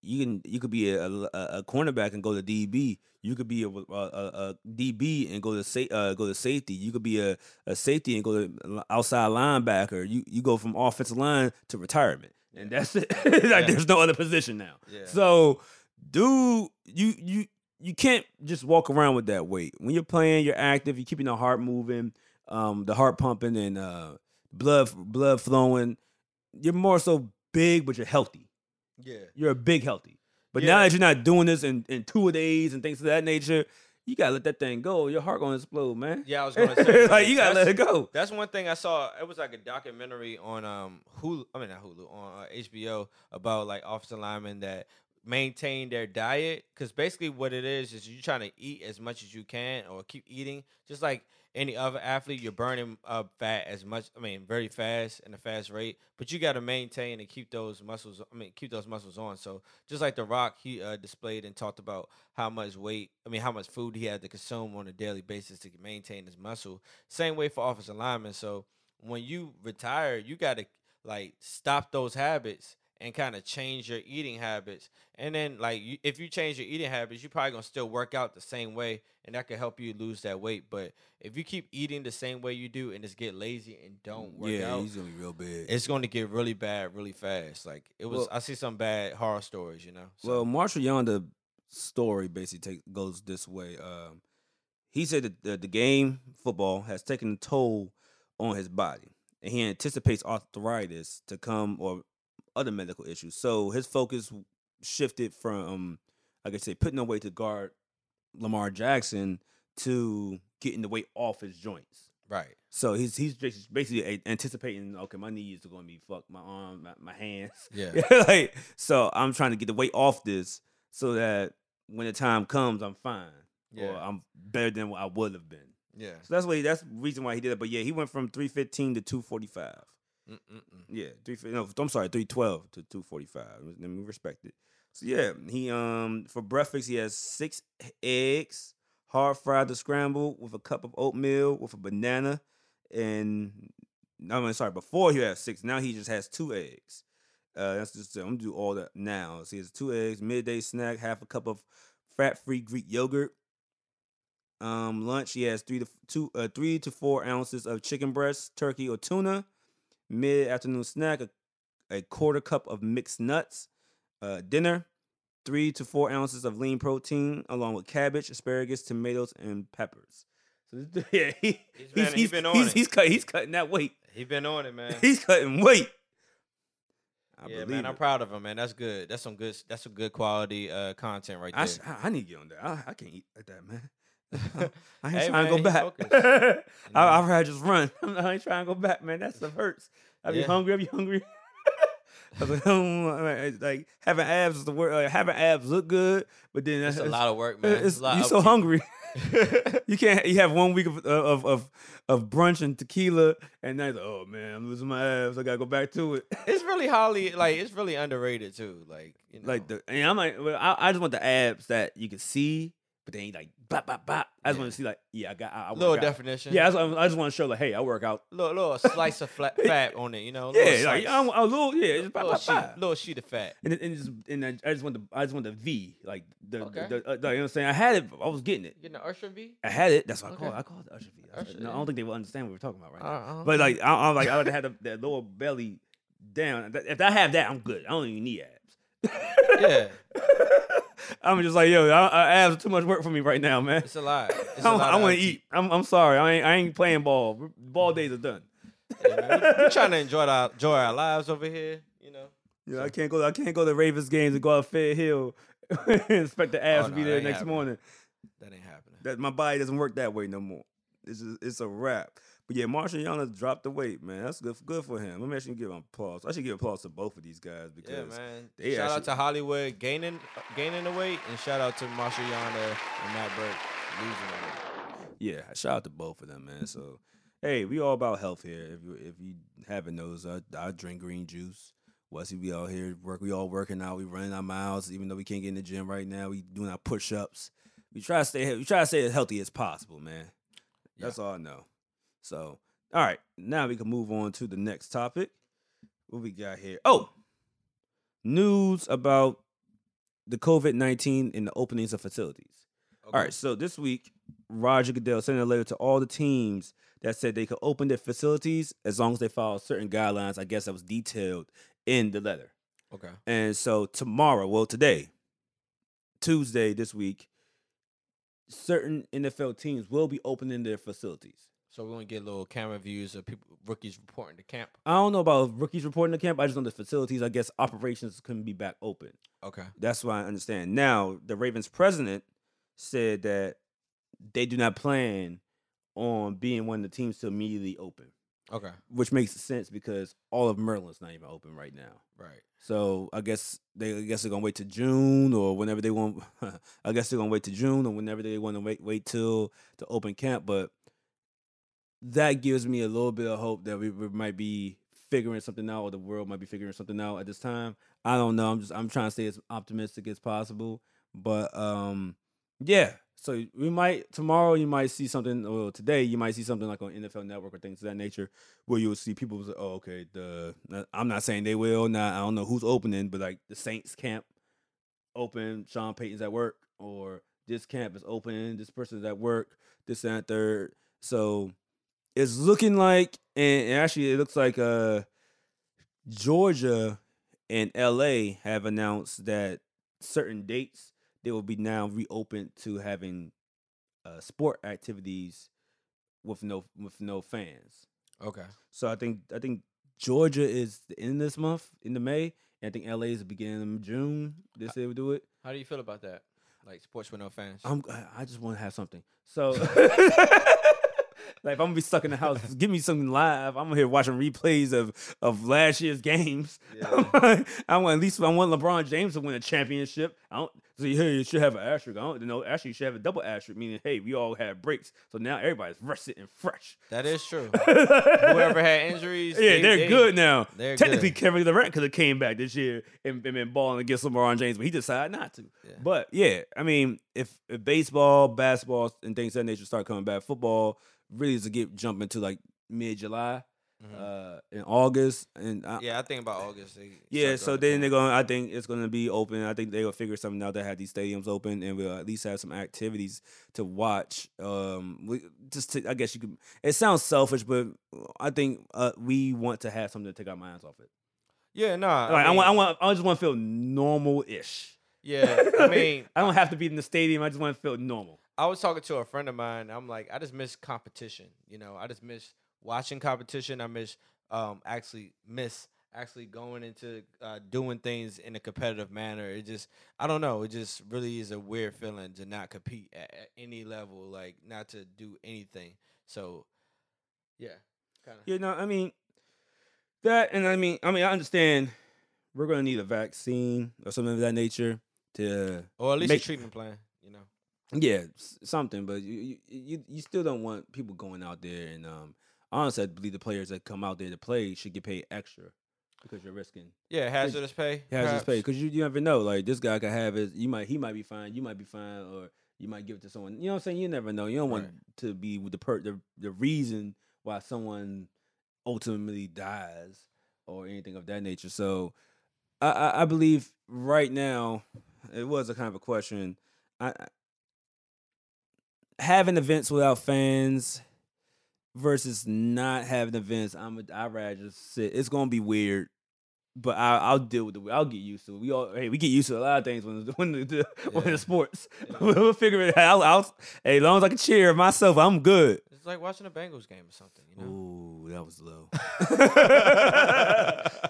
You can you could be a, a, a cornerback and go to DB. You could be a, a, a, a DB and go to sa- uh, go to safety. You could be a, a safety and go to outside linebacker. You you go from offensive line to retirement, and that's it. [laughs] like Yeah. there's no other position now. Yeah. So, dude, you you you can't just walk around with that weight. When you're playing, you're active. You're keeping the heart moving, um, the heart pumping, and uh, blood blood flowing. You're more so big, but you're healthy. yeah, You're a big healthy. But now that you're not doing this in, in two a days and things of that nature, you gotta let that thing go. Your heart gonna explode, man. yeah. I was [laughs] to say like you gotta let it go. That's one thing I saw. It was like a documentary on um Hulu. I mean not Hulu on uh, HBO about like offensive linemen that maintain their diet because basically what it is is you're trying to eat as much as you can or keep eating just like any other athlete you're burning up fat as much i mean very fast and a fast rate but you got to maintain and keep those muscles i mean keep those muscles on. So just like the rock he uh, displayed and talked about how much weight i mean how much food he had to consume on a daily basis to maintain his muscle. Same way for offensive linemen. So when you retire you got to like stop those habits and kind of change your eating habits. And then like you, if you change your eating habits, you're probably gonna still work out the same way, and that could help you lose that weight. But if you keep eating the same way you do and just get lazy and don't work yeah, out, he's gonna be real bad. it's going to get really bad really fast. Like it was, Well- I see some bad horror stories, you know. So, Well, Marshall Yanda story basically take, goes this way. Um, he said that the, the game football has taken a toll on his body, and he anticipates arthritis to come or other medical issues. So his focus shifted from, like I said, putting on weight to guard Lamar Jackson to getting the weight off his joints. right, So he's he's just basically anticipating. Okay, my knees are going to be fucked. My arm, my, my hands. yeah, [laughs] like so, I'm trying to get the weight off this so that when the time comes, I'm fine. Yeah. Or. I'm better than what I would have been. yeah. So that's he, that's the reason why he did it. But yeah, he went from 315 to 245. Mm-mm-mm. Yeah, three. No, I'm sorry, 312 to 245. Let me respect it. So yeah, he um for breakfast he has six eggs, hard fried to scramble with a cup of oatmeal with a banana, and I mean sorry, before he had six. Now he just has two eggs. Uh, that's just I'm gonna do all that now. So he has two eggs, midday snack, half a cup of fat-free Greek yogurt. Um, lunch he has three to two, uh, three to four ounces of chicken breast, turkey, or tuna mid afternoon snack, a, a quarter cup of mixed nuts. Uh, dinner, three to four ounces of lean protein, along with cabbage, asparagus, tomatoes, and peppers. So this, [laughs] yeah, he, He's been- he's been on he's, it. he's, cut, he's cutting that weight. He's been on it, man. He's cutting weight. I yeah, man, I'm proud of him, man. That's good. That's some good. That's some good quality uh, content right there. I, I I need to get on that. I, I can't eat like that, man. [laughs] I ain't Hey, trying to go back. [laughs] I, I'd rather just run. [laughs] I ain't trying to go back, man. That stuff hurts. I be Yeah. hungry. I be hungry. I was like, oh, like having abs is the word. Like, having abs look good, but then It's that's a lot of work, man. It's, a lot you of so hungry. you can't. You have one week of of of, of brunch and tequila, and then it's like, oh man, I'm losing my abs. I gotta go back to it. It's really highly like it's really underrated too. Like you know, like the, and I'm like, well, I, I just want the abs that you can see, but then you like, bop bop bop. I just Yeah. want to see like, yeah, I got, I, I work little out. definition. Yeah, I just, I just want to show like, hey, I work out. little little slice of flat [laughs] fat on it. You know, little Yeah, like. I'm a little, yeah, just bop, little, bop, sheet, bop. little sheet of fat. And, and, just, and I I just want the, I just want the V, like the, Okay. the, uh, the- you know what I'm saying. I had it, I was getting it. You getting the Usher V? I had it. That's what I call it. I call it the Usher V. I- Usher, no, I don't think they will understand what we're talking about right now. Uh, uh, But like, I, I'm [laughs] like, I would have had the, that lower belly down. If I have that, I'm good. I don't even need abs. [laughs] yeah, I'm just like, yo, I, I, abs are too much work for me right now, man. it's a lot. It's I, a lot of want to eat. I'm, I'm sorry. I ain't, I ain't playing ball. Ball days are done. Yeah, man. we, we trying to enjoy our enjoy our lives over here. You know. Yeah, I can't go. I can't go to Ravens games and go out Fair Hill [laughs] and expect the abs Oh, to be there next happening. morning. That ain't happening. That my body doesn't work that way no more. It's just, it's a wrap. But yeah, Marshall Yanda dropped the weight, man. That's good. Good for him. Let me actually give him applause. I should give applause to both of these guys because Yeah, man. they shout out to Hollywood gaining gaining the weight, and shout out to Marshall Yanda and Matt Birk losing the weight. Yeah, shout out to both of them, man. So, hey, we all about health here. If you if you haven't noticed, I, I drink green juice. Wesley, we all here work. We all working out. We running our miles, even though we can't get in the gym right now. We doing our push ups. We try to stay. We try to stay as healthy as possible, man. That's all I know. So, all right, now we can move on to the next topic. What we got here? Oh, news about the COVID nineteen and the openings of facilities. All right, so this week, Roger Goodell sent a letter to all the teams that said they could open their facilities as long as they follow certain guidelines. I guess that was detailed in the letter. Okay. And so tomorrow, well, today, Tuesday this week, certain NFL teams will be opening their facilities. So we're gonna get little camera views of people rookies reporting to camp. I don't know about rookies reporting to camp. I just know the facilities. I guess operations couldn't be back open. Okay. That's what I understand. Now, the Ravens president said that they do not plan on being one of the teams to immediately open, Okay. which makes sense because all of Maryland's not even open right now. Right. So I guess they I guess they're gonna wait to June or whenever they want. [laughs] I guess they're gonna wait to June or whenever they want to wait wait till to open camp. But that gives me a little bit of hope that we, we might be figuring something out, or the world might be figuring something out at this time. I don't know. I'm just I'm trying to stay as optimistic as possible. But um, yeah. So we might tomorrow you might see something or today you might see something like on NFL Network or things of that nature where you'll see people say, oh okay the I'm not saying they will not I don't know who's opening but like the Saints camp open Sean Payton's at work or this camp is open this person's at work this and that third so it's looking like and and actually it looks like uh Georgia and LA have announced that certain dates they will be now reopened to having uh, sport activities with no with no fans. Okay. So I think I think Georgia is the end of this month into May, and I think LA is the beginning of June. They say we do it. How do you feel about that? Like sports with no fans. I'm I just want to have something. So [laughs] [laughs] like if I'm gonna be stuck in the house, give me something live. I'm here watching replays of of last year's games. Yeah. [laughs] I want at least I want LeBron James to win a championship. I don't see hey, you should have an asterisk. I don't know. Actually, you should have a double asterisk, meaning hey, we all had breaks, so now everybody's rested and fresh. that is true. [laughs] Whoever had injuries, Yeah, they- they're they- good now. they're Technically, good. Kevin Durant could have came back this year and, and been balling against LeBron James, but he decided not to. Yeah. But yeah, I mean, if, if baseball, basketball, and things of that nature start coming back, football really is to get jump into like mid July, Mhm. uh, in August, and I, Yeah, I think about August. Yeah, so then they're going. to I think it's going to be open. I think they will figure something out that have these stadiums open, and we'll at least have some activities to watch. Um, we just to, I guess you could. It sounds selfish, but I think uh, we want to have something to take our minds off it. Yeah, nah. Like I, mean, want, I want, I just want to feel normal ish. Yeah, I [laughs] mean, I don't have to be in the stadium. I just want to feel normal. I was talking to a friend of mine. I'm like, I just miss competition. You know, I just miss watching competition. I miss um actually miss actually going into uh, doing things in a competitive manner. It just I don't know. It just really is a weird feeling to not compete at, at any level, like not to do anything. So yeah, kind of. You know, I mean that, and I mean, I mean, I understand we're gonna need a vaccine or something of that nature to, Or at least make- a treatment plan. Yeah, something. But you, you, you, still don't want people going out there and um. Honestly, I believe the players that come out there to play should get paid extra because you're risking Yeah, hazardous pay. hazardous pay. Because you, you never know. Like this guy could have his, you might he might be fine, you might be fine, or you might give it to someone. You know what I'm saying? You never know. You don't want Right. to be with the per the the reason why someone ultimately dies or anything of that nature. So I I, I believe right now it was a kind of a question. I, I having events without fans versus not having events. I'm a, I'd rather just sit. It's gonna be weird but I, I'll deal with it. I'll get used to it. We all, hey, we get used to a lot of things when when the, the [laughs] when the sports. [laughs] we'll figure it out. I'll, I'll, hey, as long as I can cheer myself, I'm good. It's like watching a Bengals game or something. You know. Ooh, that was low. [laughs]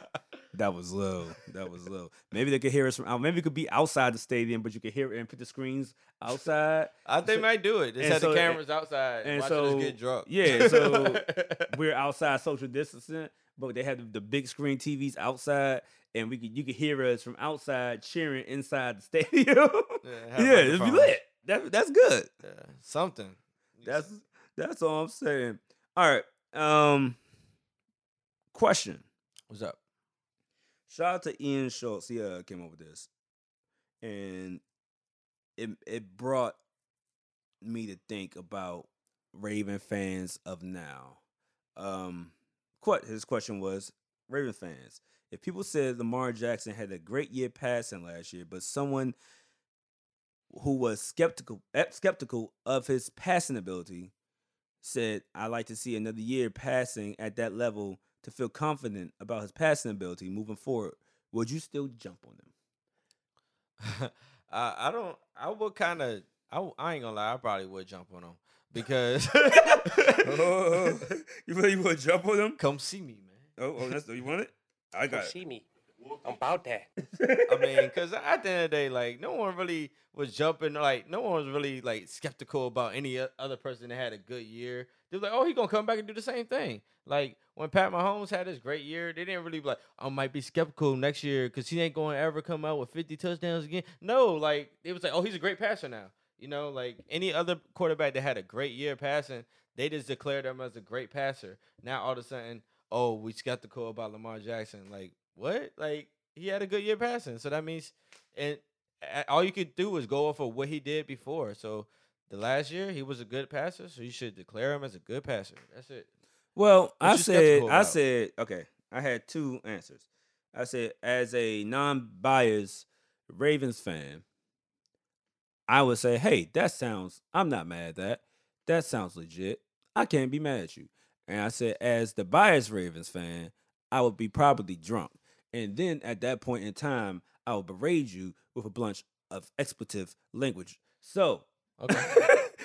that was low. That was low. Maybe they could hear us from out. Maybe it could be outside the stadium, but you could hear it and put the screens outside. I think So- might do it. Just and have so- the cameras outside and watching so- us get drunk. yeah, so [laughs] We're outside social distancing, but they have the, the big screen TVs outside, and we could you could hear us from outside cheering inside the [laughs] stadium. Yeah, yeah, it'd be lit. That, that's good. Yeah, something. That's that's all I'm saying. All right. Um question. what's up. Shout out to Ian Schultz. He uh, came up with this. And it it brought me to think about Raven fans of now. Um what his question was, Raven fans, if people said Lamar Jackson had a great year passing last year, but someone who was skeptical eh, skeptical of his passing ability said, I like to see another year passing at that level to feel confident about his passing ability moving forward, would you still jump on him? [laughs] I, I don't. I would kind of. I, I ain't gonna lie. I probably would jump on him because. [laughs] Oh, [laughs] you really would jump on him? Come see me, man. Oh, oh that's do you want it? I Come got it. see me. About that. I mean, because at the end of the day, like no one really was jumping. Like no one was really like skeptical about any other person that had a good year. They're like, oh, he gonna come back and do the same thing. Like when Pat Mahomes had his great year, they didn't really like, I might be skeptical next year because he ain't going to ever come out with 50 touchdowns again. No, like it was like, oh, he's a great passer now. You know, like any other quarterback that had a great year passing, they just declared him as a great passer. Now all of a sudden, oh, we skeptical about Lamar Jackson. Like what? Like he had a good year passing, so that means, and all you could do is go off of what he did before. So the last year he was a good passer, so you should declare him as a good passer. That's it. Well, I said, I said, okay. I had two answers. I said, as a non-biased Ravens fan, I would say, hey, that sounds. I'm not mad at that. That sounds legit. I can't be mad at you. And I said, as the biased Ravens fan, I would be probably drunk. And then at that point in time, I'll berate you with a bunch of expletive language. So Okay.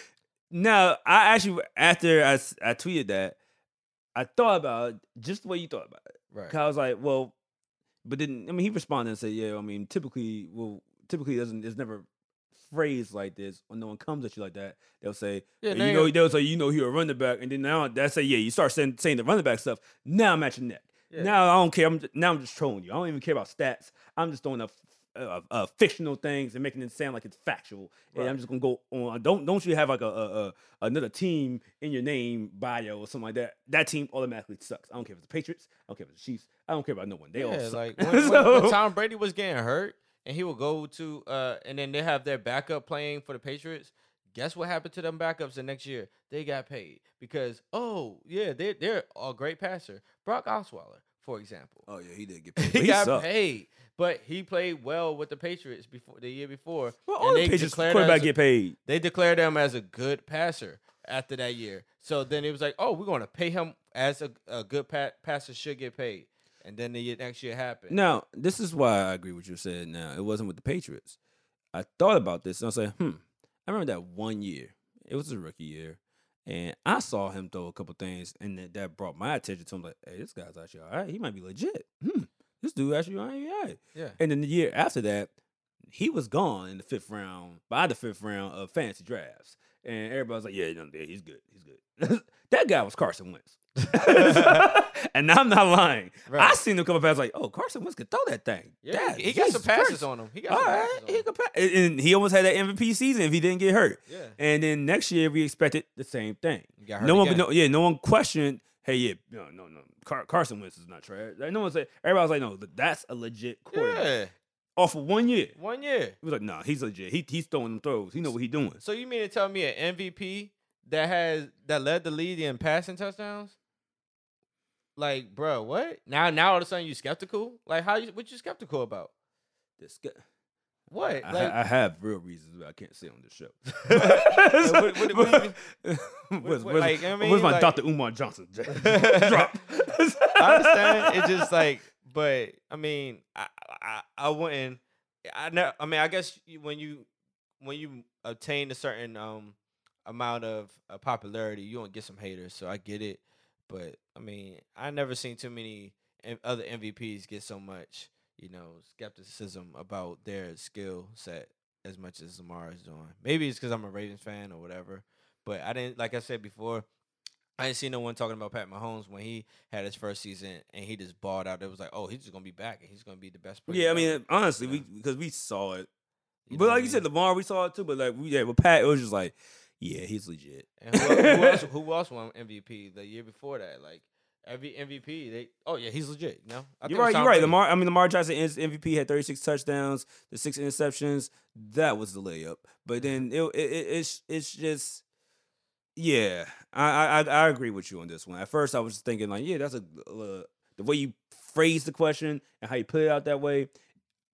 [laughs] no, I actually after I, I tweeted that, I thought about it just the way you thought about it. right. 'Cause I was like, well, but then I mean he responded and said, yeah, I mean typically, well, typically doesn't it's never phrased like this when no one comes at you like that. They'll say, Yeah, "Yeah, you know, they'll say, you know, you're a running back, and then now they say, yeah, you start saying saying the running back stuff. Now I'm at your neck. Yeah. Now I don't care. I'm just, now I'm just trolling you. I don't even care about stats. I'm just throwing up uh, uh, fictional things and making it sound like it's factual. And I'm just gonna go on. Don't don't you have like a, a, a another team in your name bio or something like that? That team automatically sucks. I don't care if it's the Patriots. I don't care if it's the Chiefs. I don't care about no one. They all suck. like [laughs] when- So- when Tom Brady was getting hurt and he would go to uh and then they have their backup playing for the Patriots. Guess what happened to them backups the next year? They got paid because oh yeah, they they're a great passer. Brock Osweiler, for example. oh yeah, he did get [laughs] paid. he, but got sucked. paid, but he played well with the Patriots before the year before. Well, and all the they Patriots declared quarterback as a- get paid. they declared him as a good passer after that year. So then it was like, oh, we're going to pay him as a, a good pa- passer should get paid. And then the year- next year happened. Now, this is why I agree with you said now. It wasn't with the Patriots. I thought about this and I was like, hmm. I remember that one year. It was a rookie year. And I saw him throw a couple things, and that, that brought my attention to him. Like, hey, this guy's actually all right. He might be legit. Hmm, this dude actually all right. Yeah. And then the year after that, he was gone in the fifth round, by the fifth round of fantasy drafts. And everybody's like, yeah, yeah he's good. He's good. [laughs] that guy was Carson Wentz. [laughs] [laughs] and I'm not lying. I seen him come up as like, oh, Carson Wentz could throw that thing. Yeah, Dad, he, he got some passes Christ. on him. He got All some right, passes on he him. could pa- and- he almost had that MVP season if he didn't get hurt. Yeah. And then next year we expected the same thing. No one, no, yeah, no one questioned. Hey, yeah, no, no, no. Car- Carson Wentz is not trash. Like, no one said. Everybody was like, no, that's a legit quarterback. Yeah. Off of one year, One year. He was like, nah, he's legit. He he's throwing them throws. He know what he's doing. So you mean to tell me an MVP that has that led the league in passing touchdowns? Like, bro, what? Now, now all of a sudden you skeptical? Like, how you? What you skeptical about? This guy. What? I, Like, I have real reasons that I can't say on this show. [laughs] [laughs] what- what- what do you [laughs] where's, like, I mean, where's my like- Dr. Umar Johnson? Drop. I understand. It's just like, but I mean, I I, I wouldn't. I know. I mean, I guess when you when you obtain a certain um amount of uh, popularity, you don't get some haters. So I get it. But I mean, I never seen too many M- other MVPs get so much, you know, skepticism about their skill set as much as Lamar is doing. Maybe it's because I'm a Ravens fan or whatever. But I didn't, like I said before, I didn't see no one talking about Pat Mahomes when he had his first season and he just balled out. It was like, oh, he's just gonna be back and he's gonna be the best player. yeah, I mean, honestly, Yeah. we because we saw it. You but like I you said. Lamar, we saw it too. But like, we, yeah, with Pat, it was just like, yeah, he's legit. And [laughs] who, who else? Who else won MVP the year before that? Like every MVP, they oh yeah, he's legit. You know, I you're right. You're right. Lamar. I mean, Lamar Jackson is MVP had 36 touchdowns, the six interceptions. That was the layup. But then it, it, it it's it's just. Yeah, I, I I I agree with you on this one. At first, I was thinking like, yeah, that's a uh, the way you phrase the question and how you put it out that way.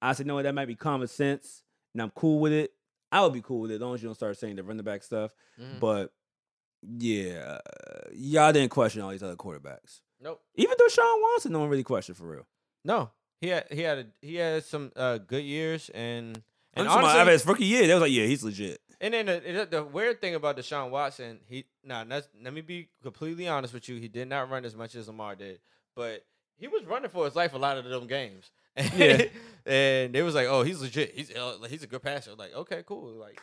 I said, no, that might be common sense, and I'm cool with it. I would be cool with it as long as you don't start saying the running back stuff. Mhm. But yeah, y'all didn't question all these other quarterbacks. Nope. Even though Sean Watson, no one really questioned for real. No, he had he had a, he had some uh, good years and and And honestly, honestly, his rookie year, they was like, yeah, he's legit. And then the, the, the weird thing about Deshaun Watson, he now nah, let me be completely honest with you. He did not run as much as Lamar did, but he was running for his life a lot of them games. Yeah. [laughs] and they was like, "Oh, he's legit. He's uh, he's a good passer." Like, okay, cool. Like,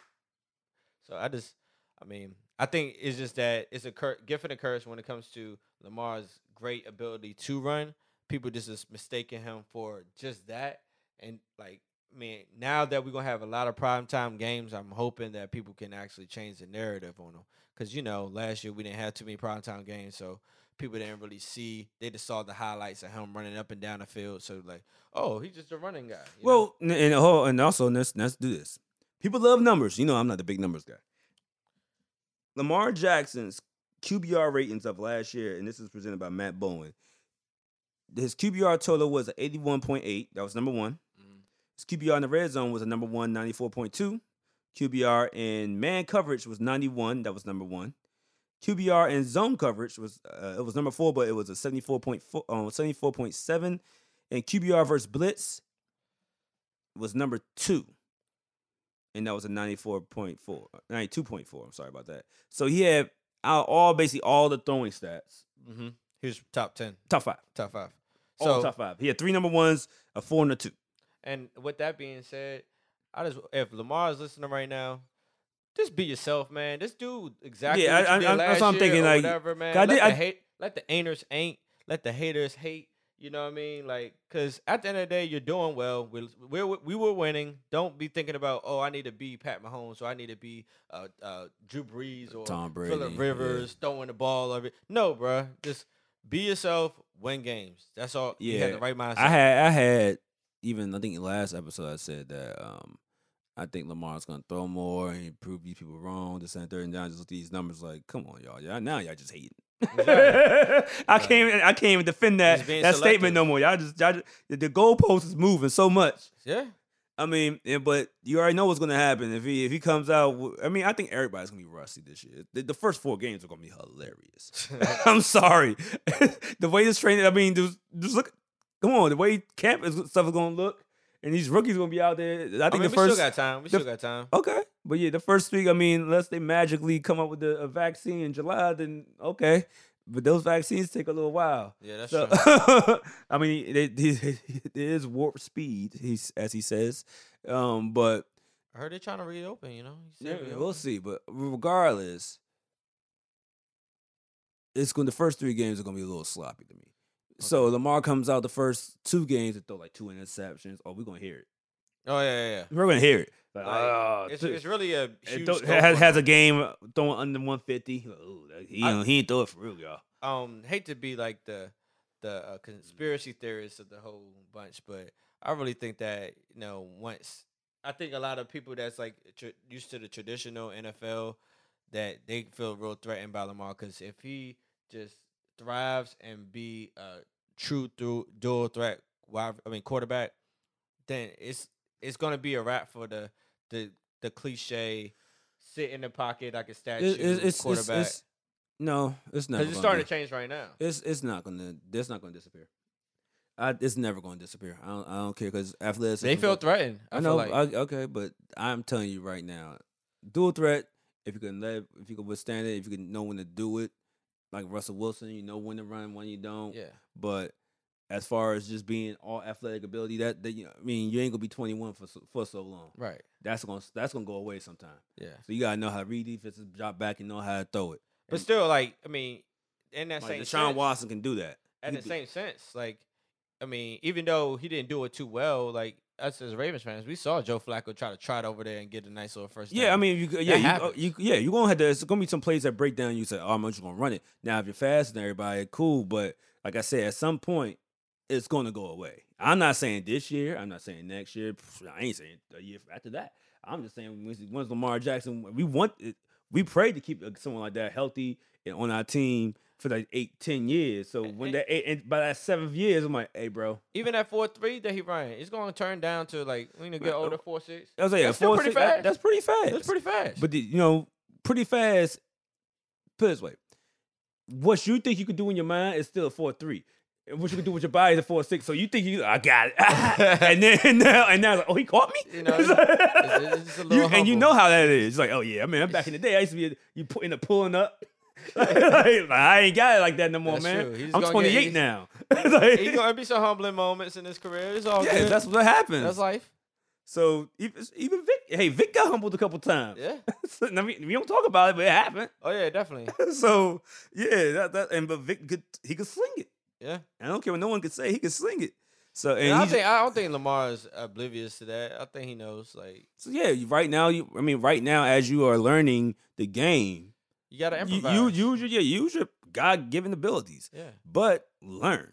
so I just, I mean, I think it's just that it's a cur- gift and a curse when it comes to Lamar's great ability to run. People just is mistaking him for just that, and like I mean, now that we're gonna have a lot of primetime games, I'm hoping that people can actually change the narrative on them. Cause you know, last year we didn't have too many primetime games, so people didn't really see. They just saw the highlights of him running up and down the field. So like, oh, he's just a running guy. you know? Well, and oh, and also let's let's do this. People love numbers. You know, I'm not the big numbers guy. Lamar Jackson's QBR ratings of last year, and this is presented by Matt Bowen. His QBR total was 81.8. That was number one. Mhm. His QBR in the red zone was a number one, 94.2. QBR in man coverage was 91. That was number one. QBR and zone coverage was uh, it was number four, but it was a 74.4, um, 74.7. And QBR versus blitz was number two. And that was a 94.4, 92.4. I'm sorry about that. So he had out all basically all the throwing stats. Mm-hmm. he was top ten, Top five. top five. All So top five. He had three number ones, a four and a two. And with that being said, I just if Lamar is listening right now, just be yourself, man. This dude exactly Yeah, what I- you did I- that's last what I'm year thinking, or like, whatever, man. let did- the hate, let the ainers ain't, let the haters hate. You know what I mean? Like, cause at the end of the day, you're doing well. We're, we're we were winning. Don't be thinking about oh, I need to be Pat Mahomes or I need to be uh, uh, Drew Brees or Tom Brady, Phillip yeah. Rivers throwing the ball over. No, bruh. Just be yourself. Win games. That's all. You have Yeah, the right mindset. I had I had even I think in the last episode I said that um I think Lamar's gonna throw more and prove these people wrong. This and third and down, just look at these numbers like, come on, y'all. Y'all now y'all just hating. Exactly. [laughs] I can't even I can't even defend that that statement no more. Y'all just, y'all just the, the goalpost is moving so much. yeah. I mean, yeah, but you already know what's gonna happen if he if he comes out. I mean, I think everybody's gonna be rusty this year. The, the first four games are gonna be hilarious. [laughs] [laughs] I'm sorry, the way this training. I mean, just, just look. Come on, the way camp is stuff is gonna look, and these rookies gonna be out there. I think I mean, the we first. still got time. We the- still got time. Okay, but yeah, the first week. I mean, unless they magically come up with a, a vaccine in July, then okay. But those vaccines take a little while. Yeah, that's So, true. [laughs] I mean, it [laughs] is warp speed, he's as he says. Um, but I heard they're trying to reopen. You know, yeah, said we'll see. But regardless, it's going. The first three games are going to be a little sloppy to me. So Lamar comes out the first two games and throw like two interceptions. Oh, we're gonna hear it. Oh yeah, yeah. yeah. We're gonna hear it. Like, Like, "Ah, it's, two-" it's really a And huge. throw- scope has, on has a game throwing under 150. Like, ooh, that- he, I- don't- he ain't throw it for real, y'all. um hate to be like the the uh, conspiracy theorists of the whole bunch, but I really think that you know once I think a lot of people that's like tr- used to the traditional NFL that they feel real threatened by Lamar because if he just thrives and be a true through dual threat wide I mean quarterback, then it's it's gonna be a wrap for the the the cliche sit in the pocket like a statue it's, it's, quarterback. it's, it's, no, it's not. Because it's starting to change right now. It's it's not gonna. It's not gonna disappear. I, it's never gonna disappear. I don't. I don't care because athleticism. They feel threatened. I, I feel know. like. I, okay, but I'm telling you right now, dual threat. If you can let, if you can withstand it, if you can know when to do it, like Russell Wilson, you know when to run, when you don't. yeah. But as far as just being all athletic ability, that, that you know, I mean, you ain't gonna be 21 for so, for so long. Right. That's gonna that's gonna go away sometime. Yeah. So you gotta know how to read defenses, drop back, and know how to throw it. But And, still, like, I mean, in that like same Deshaun sense, Watson can do that. in the do- same sense, like, I mean, even though he didn't do it too well, like us as Ravens fans, we saw Joe Flacco try to trot over there and get a nice little first. Yeah, I mean, you, yeah, you, uh, you, yeah, you're gonna have to. It's gonna be some plays that break down. You say, "Oh, I'm just gonna run it." Now, if you're fast than everybody, cool. But like I said, at some point, it's gonna go away. I'm not saying this year. I'm not saying next year. I ain't saying a year after that. I'm just saying once, once Lamar Jackson, we want it. We prayed to keep uh, someone like that healthy and on our team for like eight, ten years. So when that eight, and by that seventh years, I'm like, hey, bro. even at four three that he ran, it's going to turn down to like when you get older four six. I was like, yeah, That's still four, pretty six, that- fast. that's pretty fast. That's pretty fast. But the, you know, pretty fast. Put it this way: what you think you could do in your mind is still a four three. And what you can do with your body is a four six. So you think you, I got it, [laughs] and then and [laughs] now and now, like, oh, he caught me. You know, [laughs] It's it's- it's- You- and you know how that is. It's like, oh yeah, I mean, back in the day. I used to be you put in the pulling up. Like, I ain't got it like that no more, That's man. I'm 28 get- now. [laughs] Like, He's gonna be some humbling moments in his career. It's all yeah, good. that's what happens. that's life. so even, even Vic, hey, Vic got humbled a couple times. Yeah. [laughs] So, I mean, we don't talk about it, but it happened. Oh yeah, definitely. [laughs] so yeah, that that and but Vic could he could sling it. Yeah. I don't care what no one could say. He could sling it. So and And I think I don't think Lamar is oblivious to that. I think he knows. Like so yeah. Right now, you I mean, right now as you are learning the game, you got to improvise. you use your yeah, use your God given abilities, yeah. but learn.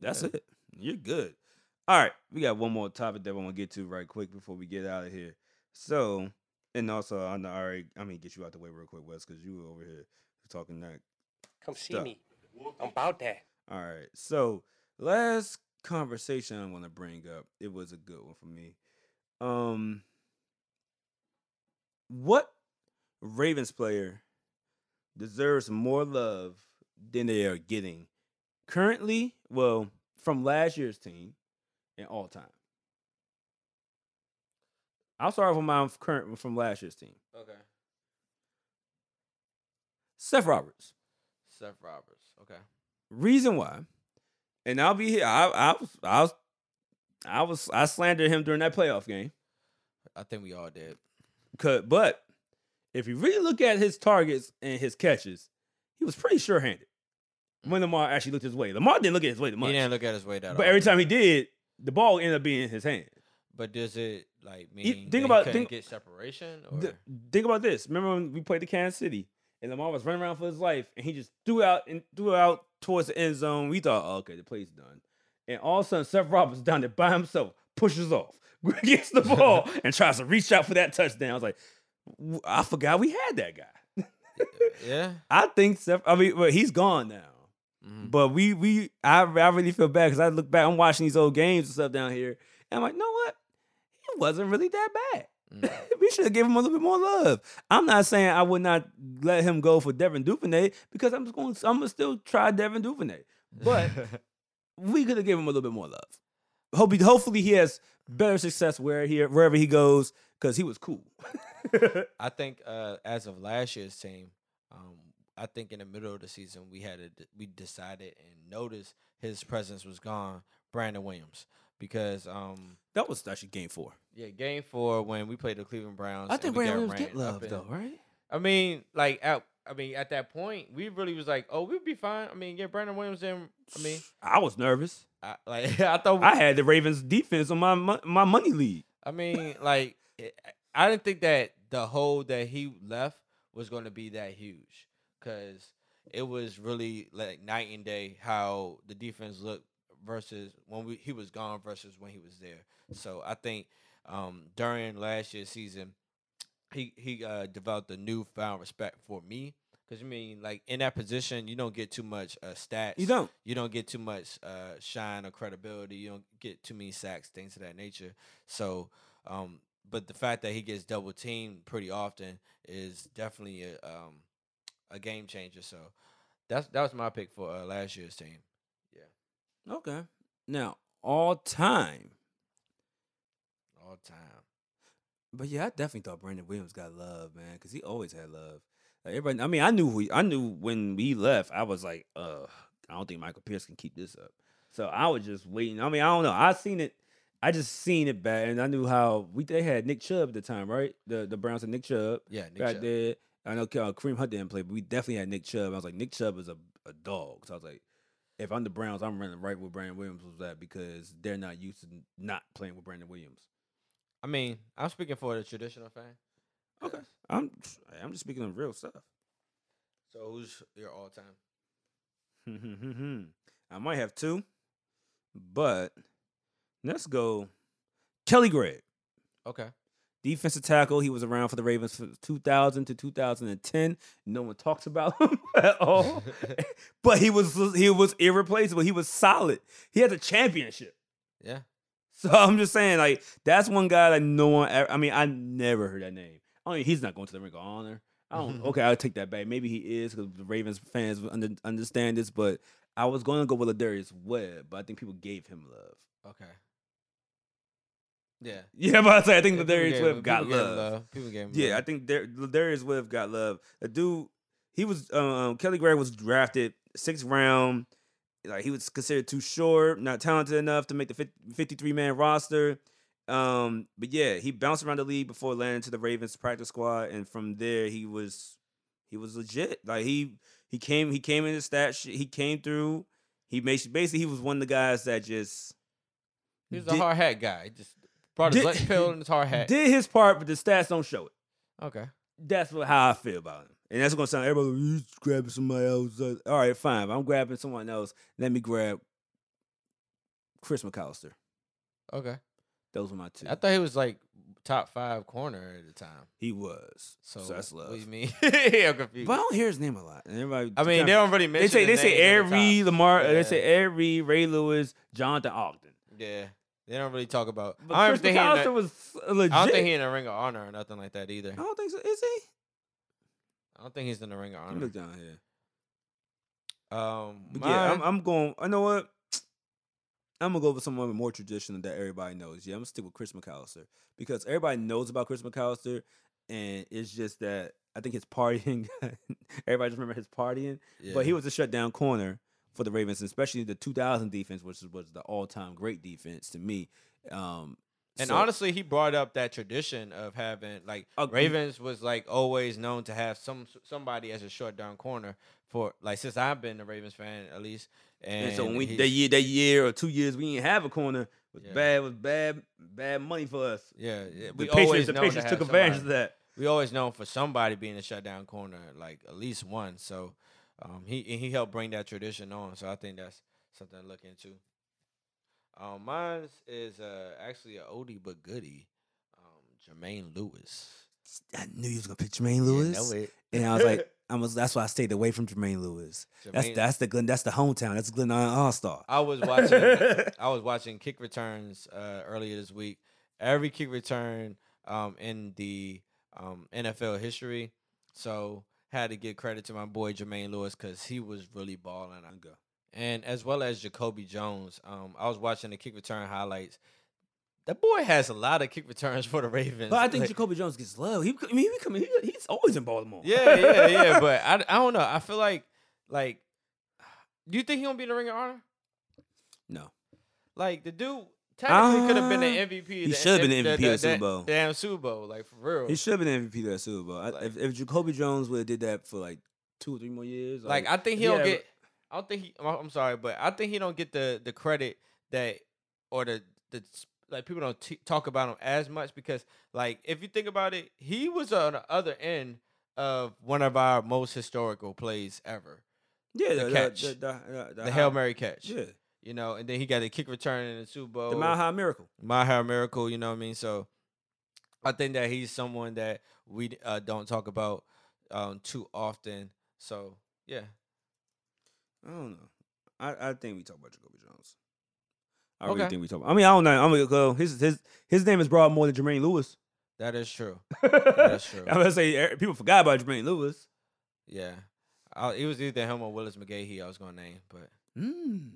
That's Yeah. it. You're good. All right, we got one more topic that I want to get to right quick before we get out of here. So, and also, I'm all right. I mean, get you out the way real quick, Wes, because you were over here talking that Come see me. I'm about that. All right. So last conversation I'm gonna bring up, it was a good one for me. Um what Ravens player deserves more love than they are getting currently, well, from last year's team and all time? I'll start with my current from last year's team. Okay. Seth Roberts. Seth Roberts. Okay. Reason why, and I'll be here. I, I was, I was, I was, I slandered him during that playoff game. I think we all did. Cause, but if you really look at his targets and his catches, he was pretty sure-handed mm. when Lamar actually looked his way. Lamar didn't look at his way that much, He didn't look at his way that. but every often. time he did, the ball ended up being in his hand. But does it like mean You- think about- think- get separation? Or Th- think about this. Remember when we played the Kansas City and Lamar was running around for his life and he just threw out and threw out towards the end zone. We thought, oh, okay, the play's done. And all of a sudden, Seth Roberts down there by himself pushes off, [laughs] gets the ball, [laughs] and tries to reach out for that touchdown. I was like, I forgot we had that guy. yeah. [laughs] I think Seth. I mean, well, he's gone now. Mhm. But we we I, I really feel bad because I look back. I'm watching these old games and stuff down here, and I'm like, know what? He wasn't really that bad. Mm. [laughs] we should have given him a little bit more love. I'm not saying I would not let him go for Devin Duvernay because I'm just going. I'm gonna still try Devin Duvernay, but [laughs] we could have given him a little bit more love. hope he, hopefully he has better success where he wherever he goes because he was cool. [laughs] I think uh, as of last year's team, um, I think in the middle of the season we had a, we decided and noticed his presence was gone. Brandon Williams because um, that was actually game four. yeah, game four when we played the Cleveland Browns. I think Brandon Williams get love though, right? I mean, like at I mean at that point we really was like, oh, we'd be fine. I mean, get Brandon Williams in. I mean, I was nervous. I, like [laughs] I thought I had the Ravens defense on my my money lead. I mean, [laughs] like, I didn't think that the hole that he left was going to be that huge because it was really like night and day how the defense looked versus when we, he was gone versus when he was there. So I think um, during last year's season, he he uh, developed a newfound respect for me. Because I mean, like in that position, you don't get too much uh, stats. You don't. You don't get too much uh, shine or credibility. You don't get too many sacks, things of that nature. So, um, but the fact that he gets double teamed pretty often is definitely a um, a game changer. So, that's that was my pick for uh, last year's team. Yeah. Okay. Now all time, All time. But yeah, I definitely thought Brandon Williams got love, man, because he always had love. Like everybody, I mean, I knew who I knew when we left. I was like, uh, I don't think Michael Pierce can keep this up. So I was just waiting. I mean, I don't know. I seen it. I just seen it bad, and I knew how we they had Nick Chubb at the time, right? The the Browns had Nick Chubb. Yeah, Nick back Chubb. there. I know uh, Kareem Hunt didn't play, but we definitely had Nick Chubb. I was like, Nick Chubb is a, a dog. So I was like, if I'm the Browns, I'm running right where Brandon Williams was at because they're not used to not playing with Brandon Williams. I mean, I'm speaking for the traditional fan. Okay. I'm I'm just speaking of real stuff. So, who's your all time? [laughs] I might have two, but let's go. Kelly Gregg, Okay. defensive tackle. He was around for the Ravens from 2000 to 2010. No one talks about him [laughs] at all, [laughs] but he was he was irreplaceable. He was solid. He had a championship. Yeah. So [laughs] I'm just saying, like that's one guy that no one. Ever, I mean, I never heard that name. I mean, he's not going to the Ring of Honor. I don't. okay, I'll take that back. Maybe he is because the Ravens fans under, understand this. But I was going to go with Lardarius Webb, but I think people gave him love. Okay. Yeah. [laughs] Yeah, but I say I think Yeah, people Lardarius Webb got him love. People gave him Yeah, I think Dar- Lardarius Webb got love. The dude, he was um, Kelly Gregg was drafted sixth round. Like he was considered too short, not talented enough to make the 53 man roster. Um, but yeah, he bounced around the league before landing to the Ravens practice squad, and from there he was he was legit. Like he he came he came in the stat sheet, he came through. He made basically he was one of the guys that just He was did- a hard hat guy. He just brought his Did- pill [laughs] and his hard hat. did his part, but the stats don't show it. Okay. That's what, how I feel about him. And that's gonna sound everybody like, you grabbing somebody else. Uh, All right, fine. If I'm grabbing someone else. Let me grab Chris McAlister. Okay. Those were my two. I thought he was like top five corner at the time. he was. So, So, that's What love. do you mean? [laughs] I'm confused. But I don't hear his name a lot. And everybody I mean, they don't really mention. they say they say names at Ed the Reed, top. Lamar. They say Reed, Ray Lewis, Jonathan Ogden. Yeah, they don't really talk about. But I don't Chris think he. In McAlister the, was legit. I don't think he in a ring of honor or nothing like that either. I don't think so. Is he? I don't think he's in the ring of honor. look down here. Um, But yeah, I'm, I'm going. I know what. I'm gonna go with someone more traditional that everybody knows. Yeah, I'm gonna stick with Chris McAlister because everybody knows about Chris McAlister, and it's just that I think his partying. [laughs] everybody just remember his partying, but he was a shutdown corner for the Ravens, especially the 2000 defense, which was the all-time great defense to me. Um, And so- honestly, he brought up that tradition of having like Uh, Ravens was like always known to have some somebody as a short down corner for like since I've been a Ravens fan at least. And, and so when we that year, that year or two years, we didn't have a corner. Was Yeah. bad. Was bad. Bad money for us. yeah, yeah, The we Patriots, the known to Patriots have took advantage of that. We always known for somebody being a shutdown corner, like at least one. So um, he and he helped bring that tradition on. So I think that's something to look into. Um, mine is uh, actually an oldie but goodie. Um, Jermaine Lewis. I knew you was gonna pick Jermaine Yeah, Lewis, know it. and I was like, I was. That's why I stayed away from Jermaine Lewis. That's Jermaine- that's the Glen. That's the hometown. That's Glen All Star. I was watching. [laughs] I was watching kick returns uh, earlier this week. Every kick return um, in the um, NFL history. So had to give credit to my boy Jermaine Lewis because he was really balling. On go. And as well as Jacoby Jones. Um, I was watching the kick return highlights. That boy has a lot of kick returns [laughs] for the Ravens. But I think Like- Jacoby Jones gets love. He, I mean, he coming. He, he's always in Baltimore. yeah, yeah, yeah. [laughs] But I, I don't know. I feel like like. Do you think he gonna be in the Ring of Honor? no, Like the dude technically could have been the Uh, MVP. he should've been the MVP of the Super Bowl. Damn Super Bowl, like for real. he should have been MVP of that Super Bowl. I, if, if Jacoby Jones would have did that for like two or three more years, Like I think he'll don't get. I don't think he. I'm sorry, but I think he don't get the the credit that or the the like people don't t- talk about him as much because like if you think about it, he was on the other end of one of our most historical plays ever, yeah, the the, catch. the, the, the, the, hail mary catch. yeah, You know, and then he got a kick return in the Super Bowl. the Mile High Miracle. Mile High Miracle, you know what I mean? So I think that he's someone that we uh, don't talk about um, too often. So yeah, I don't know. I, I think we talk about Jacoby Jones. I really Okay. think we talk. About, I mean, I don't know. I'm gonna go. His his his name is brought more than Jermaine Lewis. that is true. That's true. [laughs] I'm gonna say eh, people forgot about Jermaine Lewis. Yeah, I, it was either him or Willis McGahee. I was gonna name, but Mm.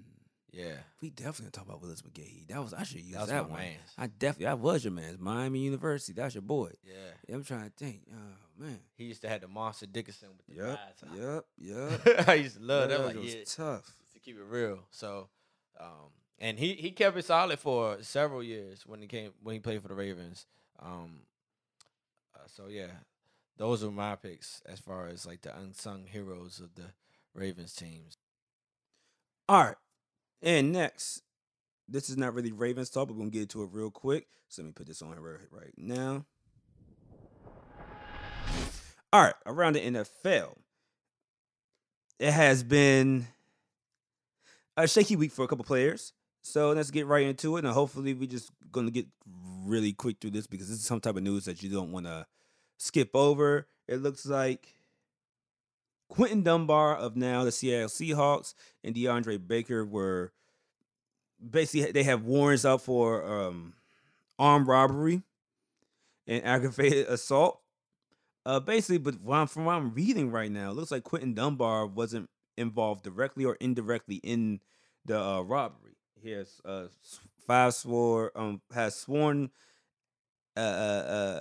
Yeah, We definitely talk about Willis McGahee. That was I should use That that, one. mans. I definitely that was your man. Miami University. That's your boy. yeah. I'm trying to think. Oh man. He used to have the Monster Dickinson with the Yep. eyes. [laughs] Yep. Yep. I used to love that. That Like, was yeah, tough. to keep it real. So, um, and he he kept it solid for several years when he came when he played for the Ravens. Um, uh, so yeah, those are my picks as far as like the unsung heroes of the Ravens teams. All right. And next, this is not really Ravens talk, but we're gonna get into it real quick. So let me put this on right, right now. All right, around the NFL, it has been a shaky week for a couple players. So let's get right into it, and hopefully we're just gonna get really quick through this because this is some type of news that you don't want to skip over. It looks like Quinton Dunbar of now the Seattle Seahawks and DeAndre Baker were basically they have warrants out for um, armed robbery and aggravated assault. Uh, basically, but from what I'm reading right now, it looks like Quinton Dunbar wasn't involved directly or indirectly in the uh, robbery. He has uh, five swore um has sworn uh, uh, uh,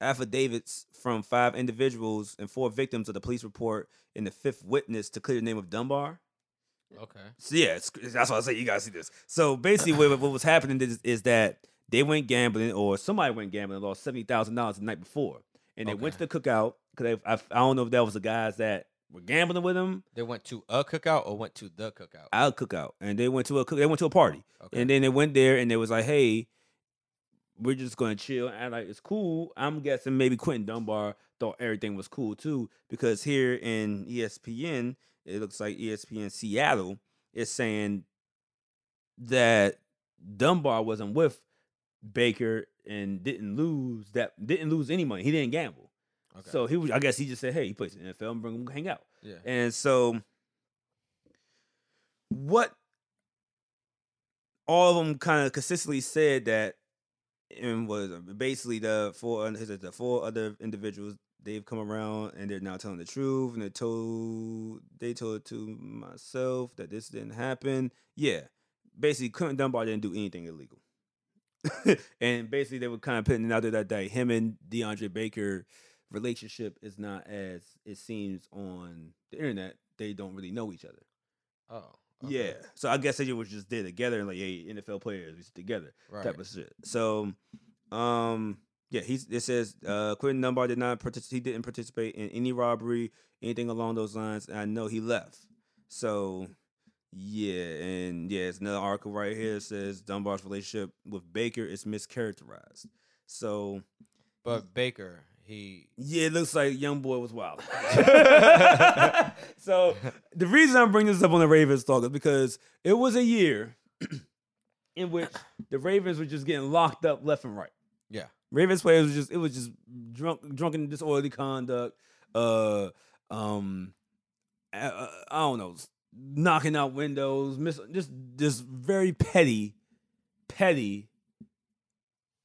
affidavits from five individuals and four victims of the police report and the fifth witness to clear the name of Dunbar. Okay. So yeah, it's, that's why I say you gotta see this. So basically, what, what was happening is, is that they went gambling, or somebody went gambling, and lost seventy thousand dollars the night before, and they went to the cookout because I, I don't know if that was the guys that were gambling with them. They went to a cookout or went to the cookout. I'll cookout, and they went to a cook. They went to a party, Okay. and then they went there, and they was like, "Hey, we're just gonna chill and like it's cool." I'm guessing maybe Quinton Dunbar thought everything was cool too, because here in ESPN, it looks like ESPN Seattle is saying that Dunbar wasn't with Baker and didn't lose that didn't lose any money. He didn't gamble. okay. So he was I guess he just said, Hey, he plays in the NFL and bring him hang out. yeah. And so, what all of them kind of consistently said that, and was uh, basically the four the four other individuals they've come around and they're now telling the truth and they told they told to myself that this didn't happen. Yeah, basically, Quinton Dunbar didn't do anything illegal. [laughs] and basically, they were kind of putting it out there that day. Him and DeAndre Baker relationship is not as it seems on the internet. They don't really know each other. Oh. Yeah. So I guess they was just there together and like, hey, NFL players, we sit together Right. type of shit. So, um, yeah, he's it says uh Quinton Dunbar did not participate. He didn't participate in any robbery, anything along those lines. And I know he left. So, yeah, and yeah, it's another article right here that says Dunbar's relationship with Baker is mischaracterized. So, But Baker, he yeah, it looks like young boy was wild. [laughs] so the reason I'm bringing this up on the Ravens talk is because it was a year [clears throat] in which the Ravens were just getting locked up left and right. yeah. Ravens players was just it was just drunk, drunken, disorderly conduct. Uh, um, uh, I don't know, knocking out windows, miss, just just very petty, petty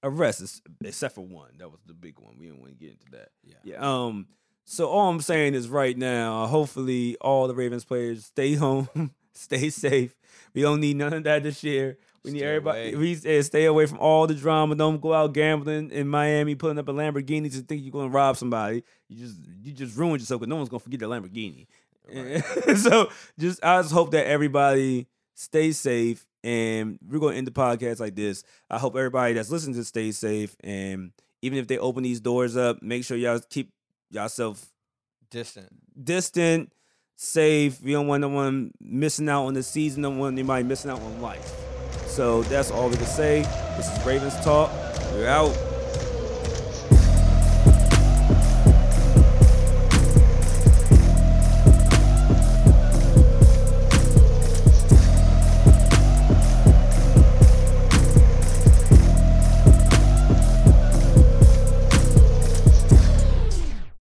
arrests, except for one. That was the big one. We didn't want to get into that. Yeah. Yeah. Um. So all I'm saying is, right now, hopefully, all the Ravens players stay home, [laughs] Stay safe. We don't need none of that this year. We need Stay everybody. away. We stay away from all the drama. Don't go out gambling in Miami, pulling up a Lamborghini to think you're gonna rob somebody. You just you just ruined yourself because no one's gonna forget the Lamborghini. [laughs] so just I just hope that everybody stays safe. And we're gonna end the podcast like this. I hope everybody that's listening to stay safe. And even if they open these doors up, make sure y'all keep yourself Distant. distant, safe. We don't want no one missing out on the season. Don't want anybody missing out on life. So that's all we can say. This is Ravens Talk. We're out.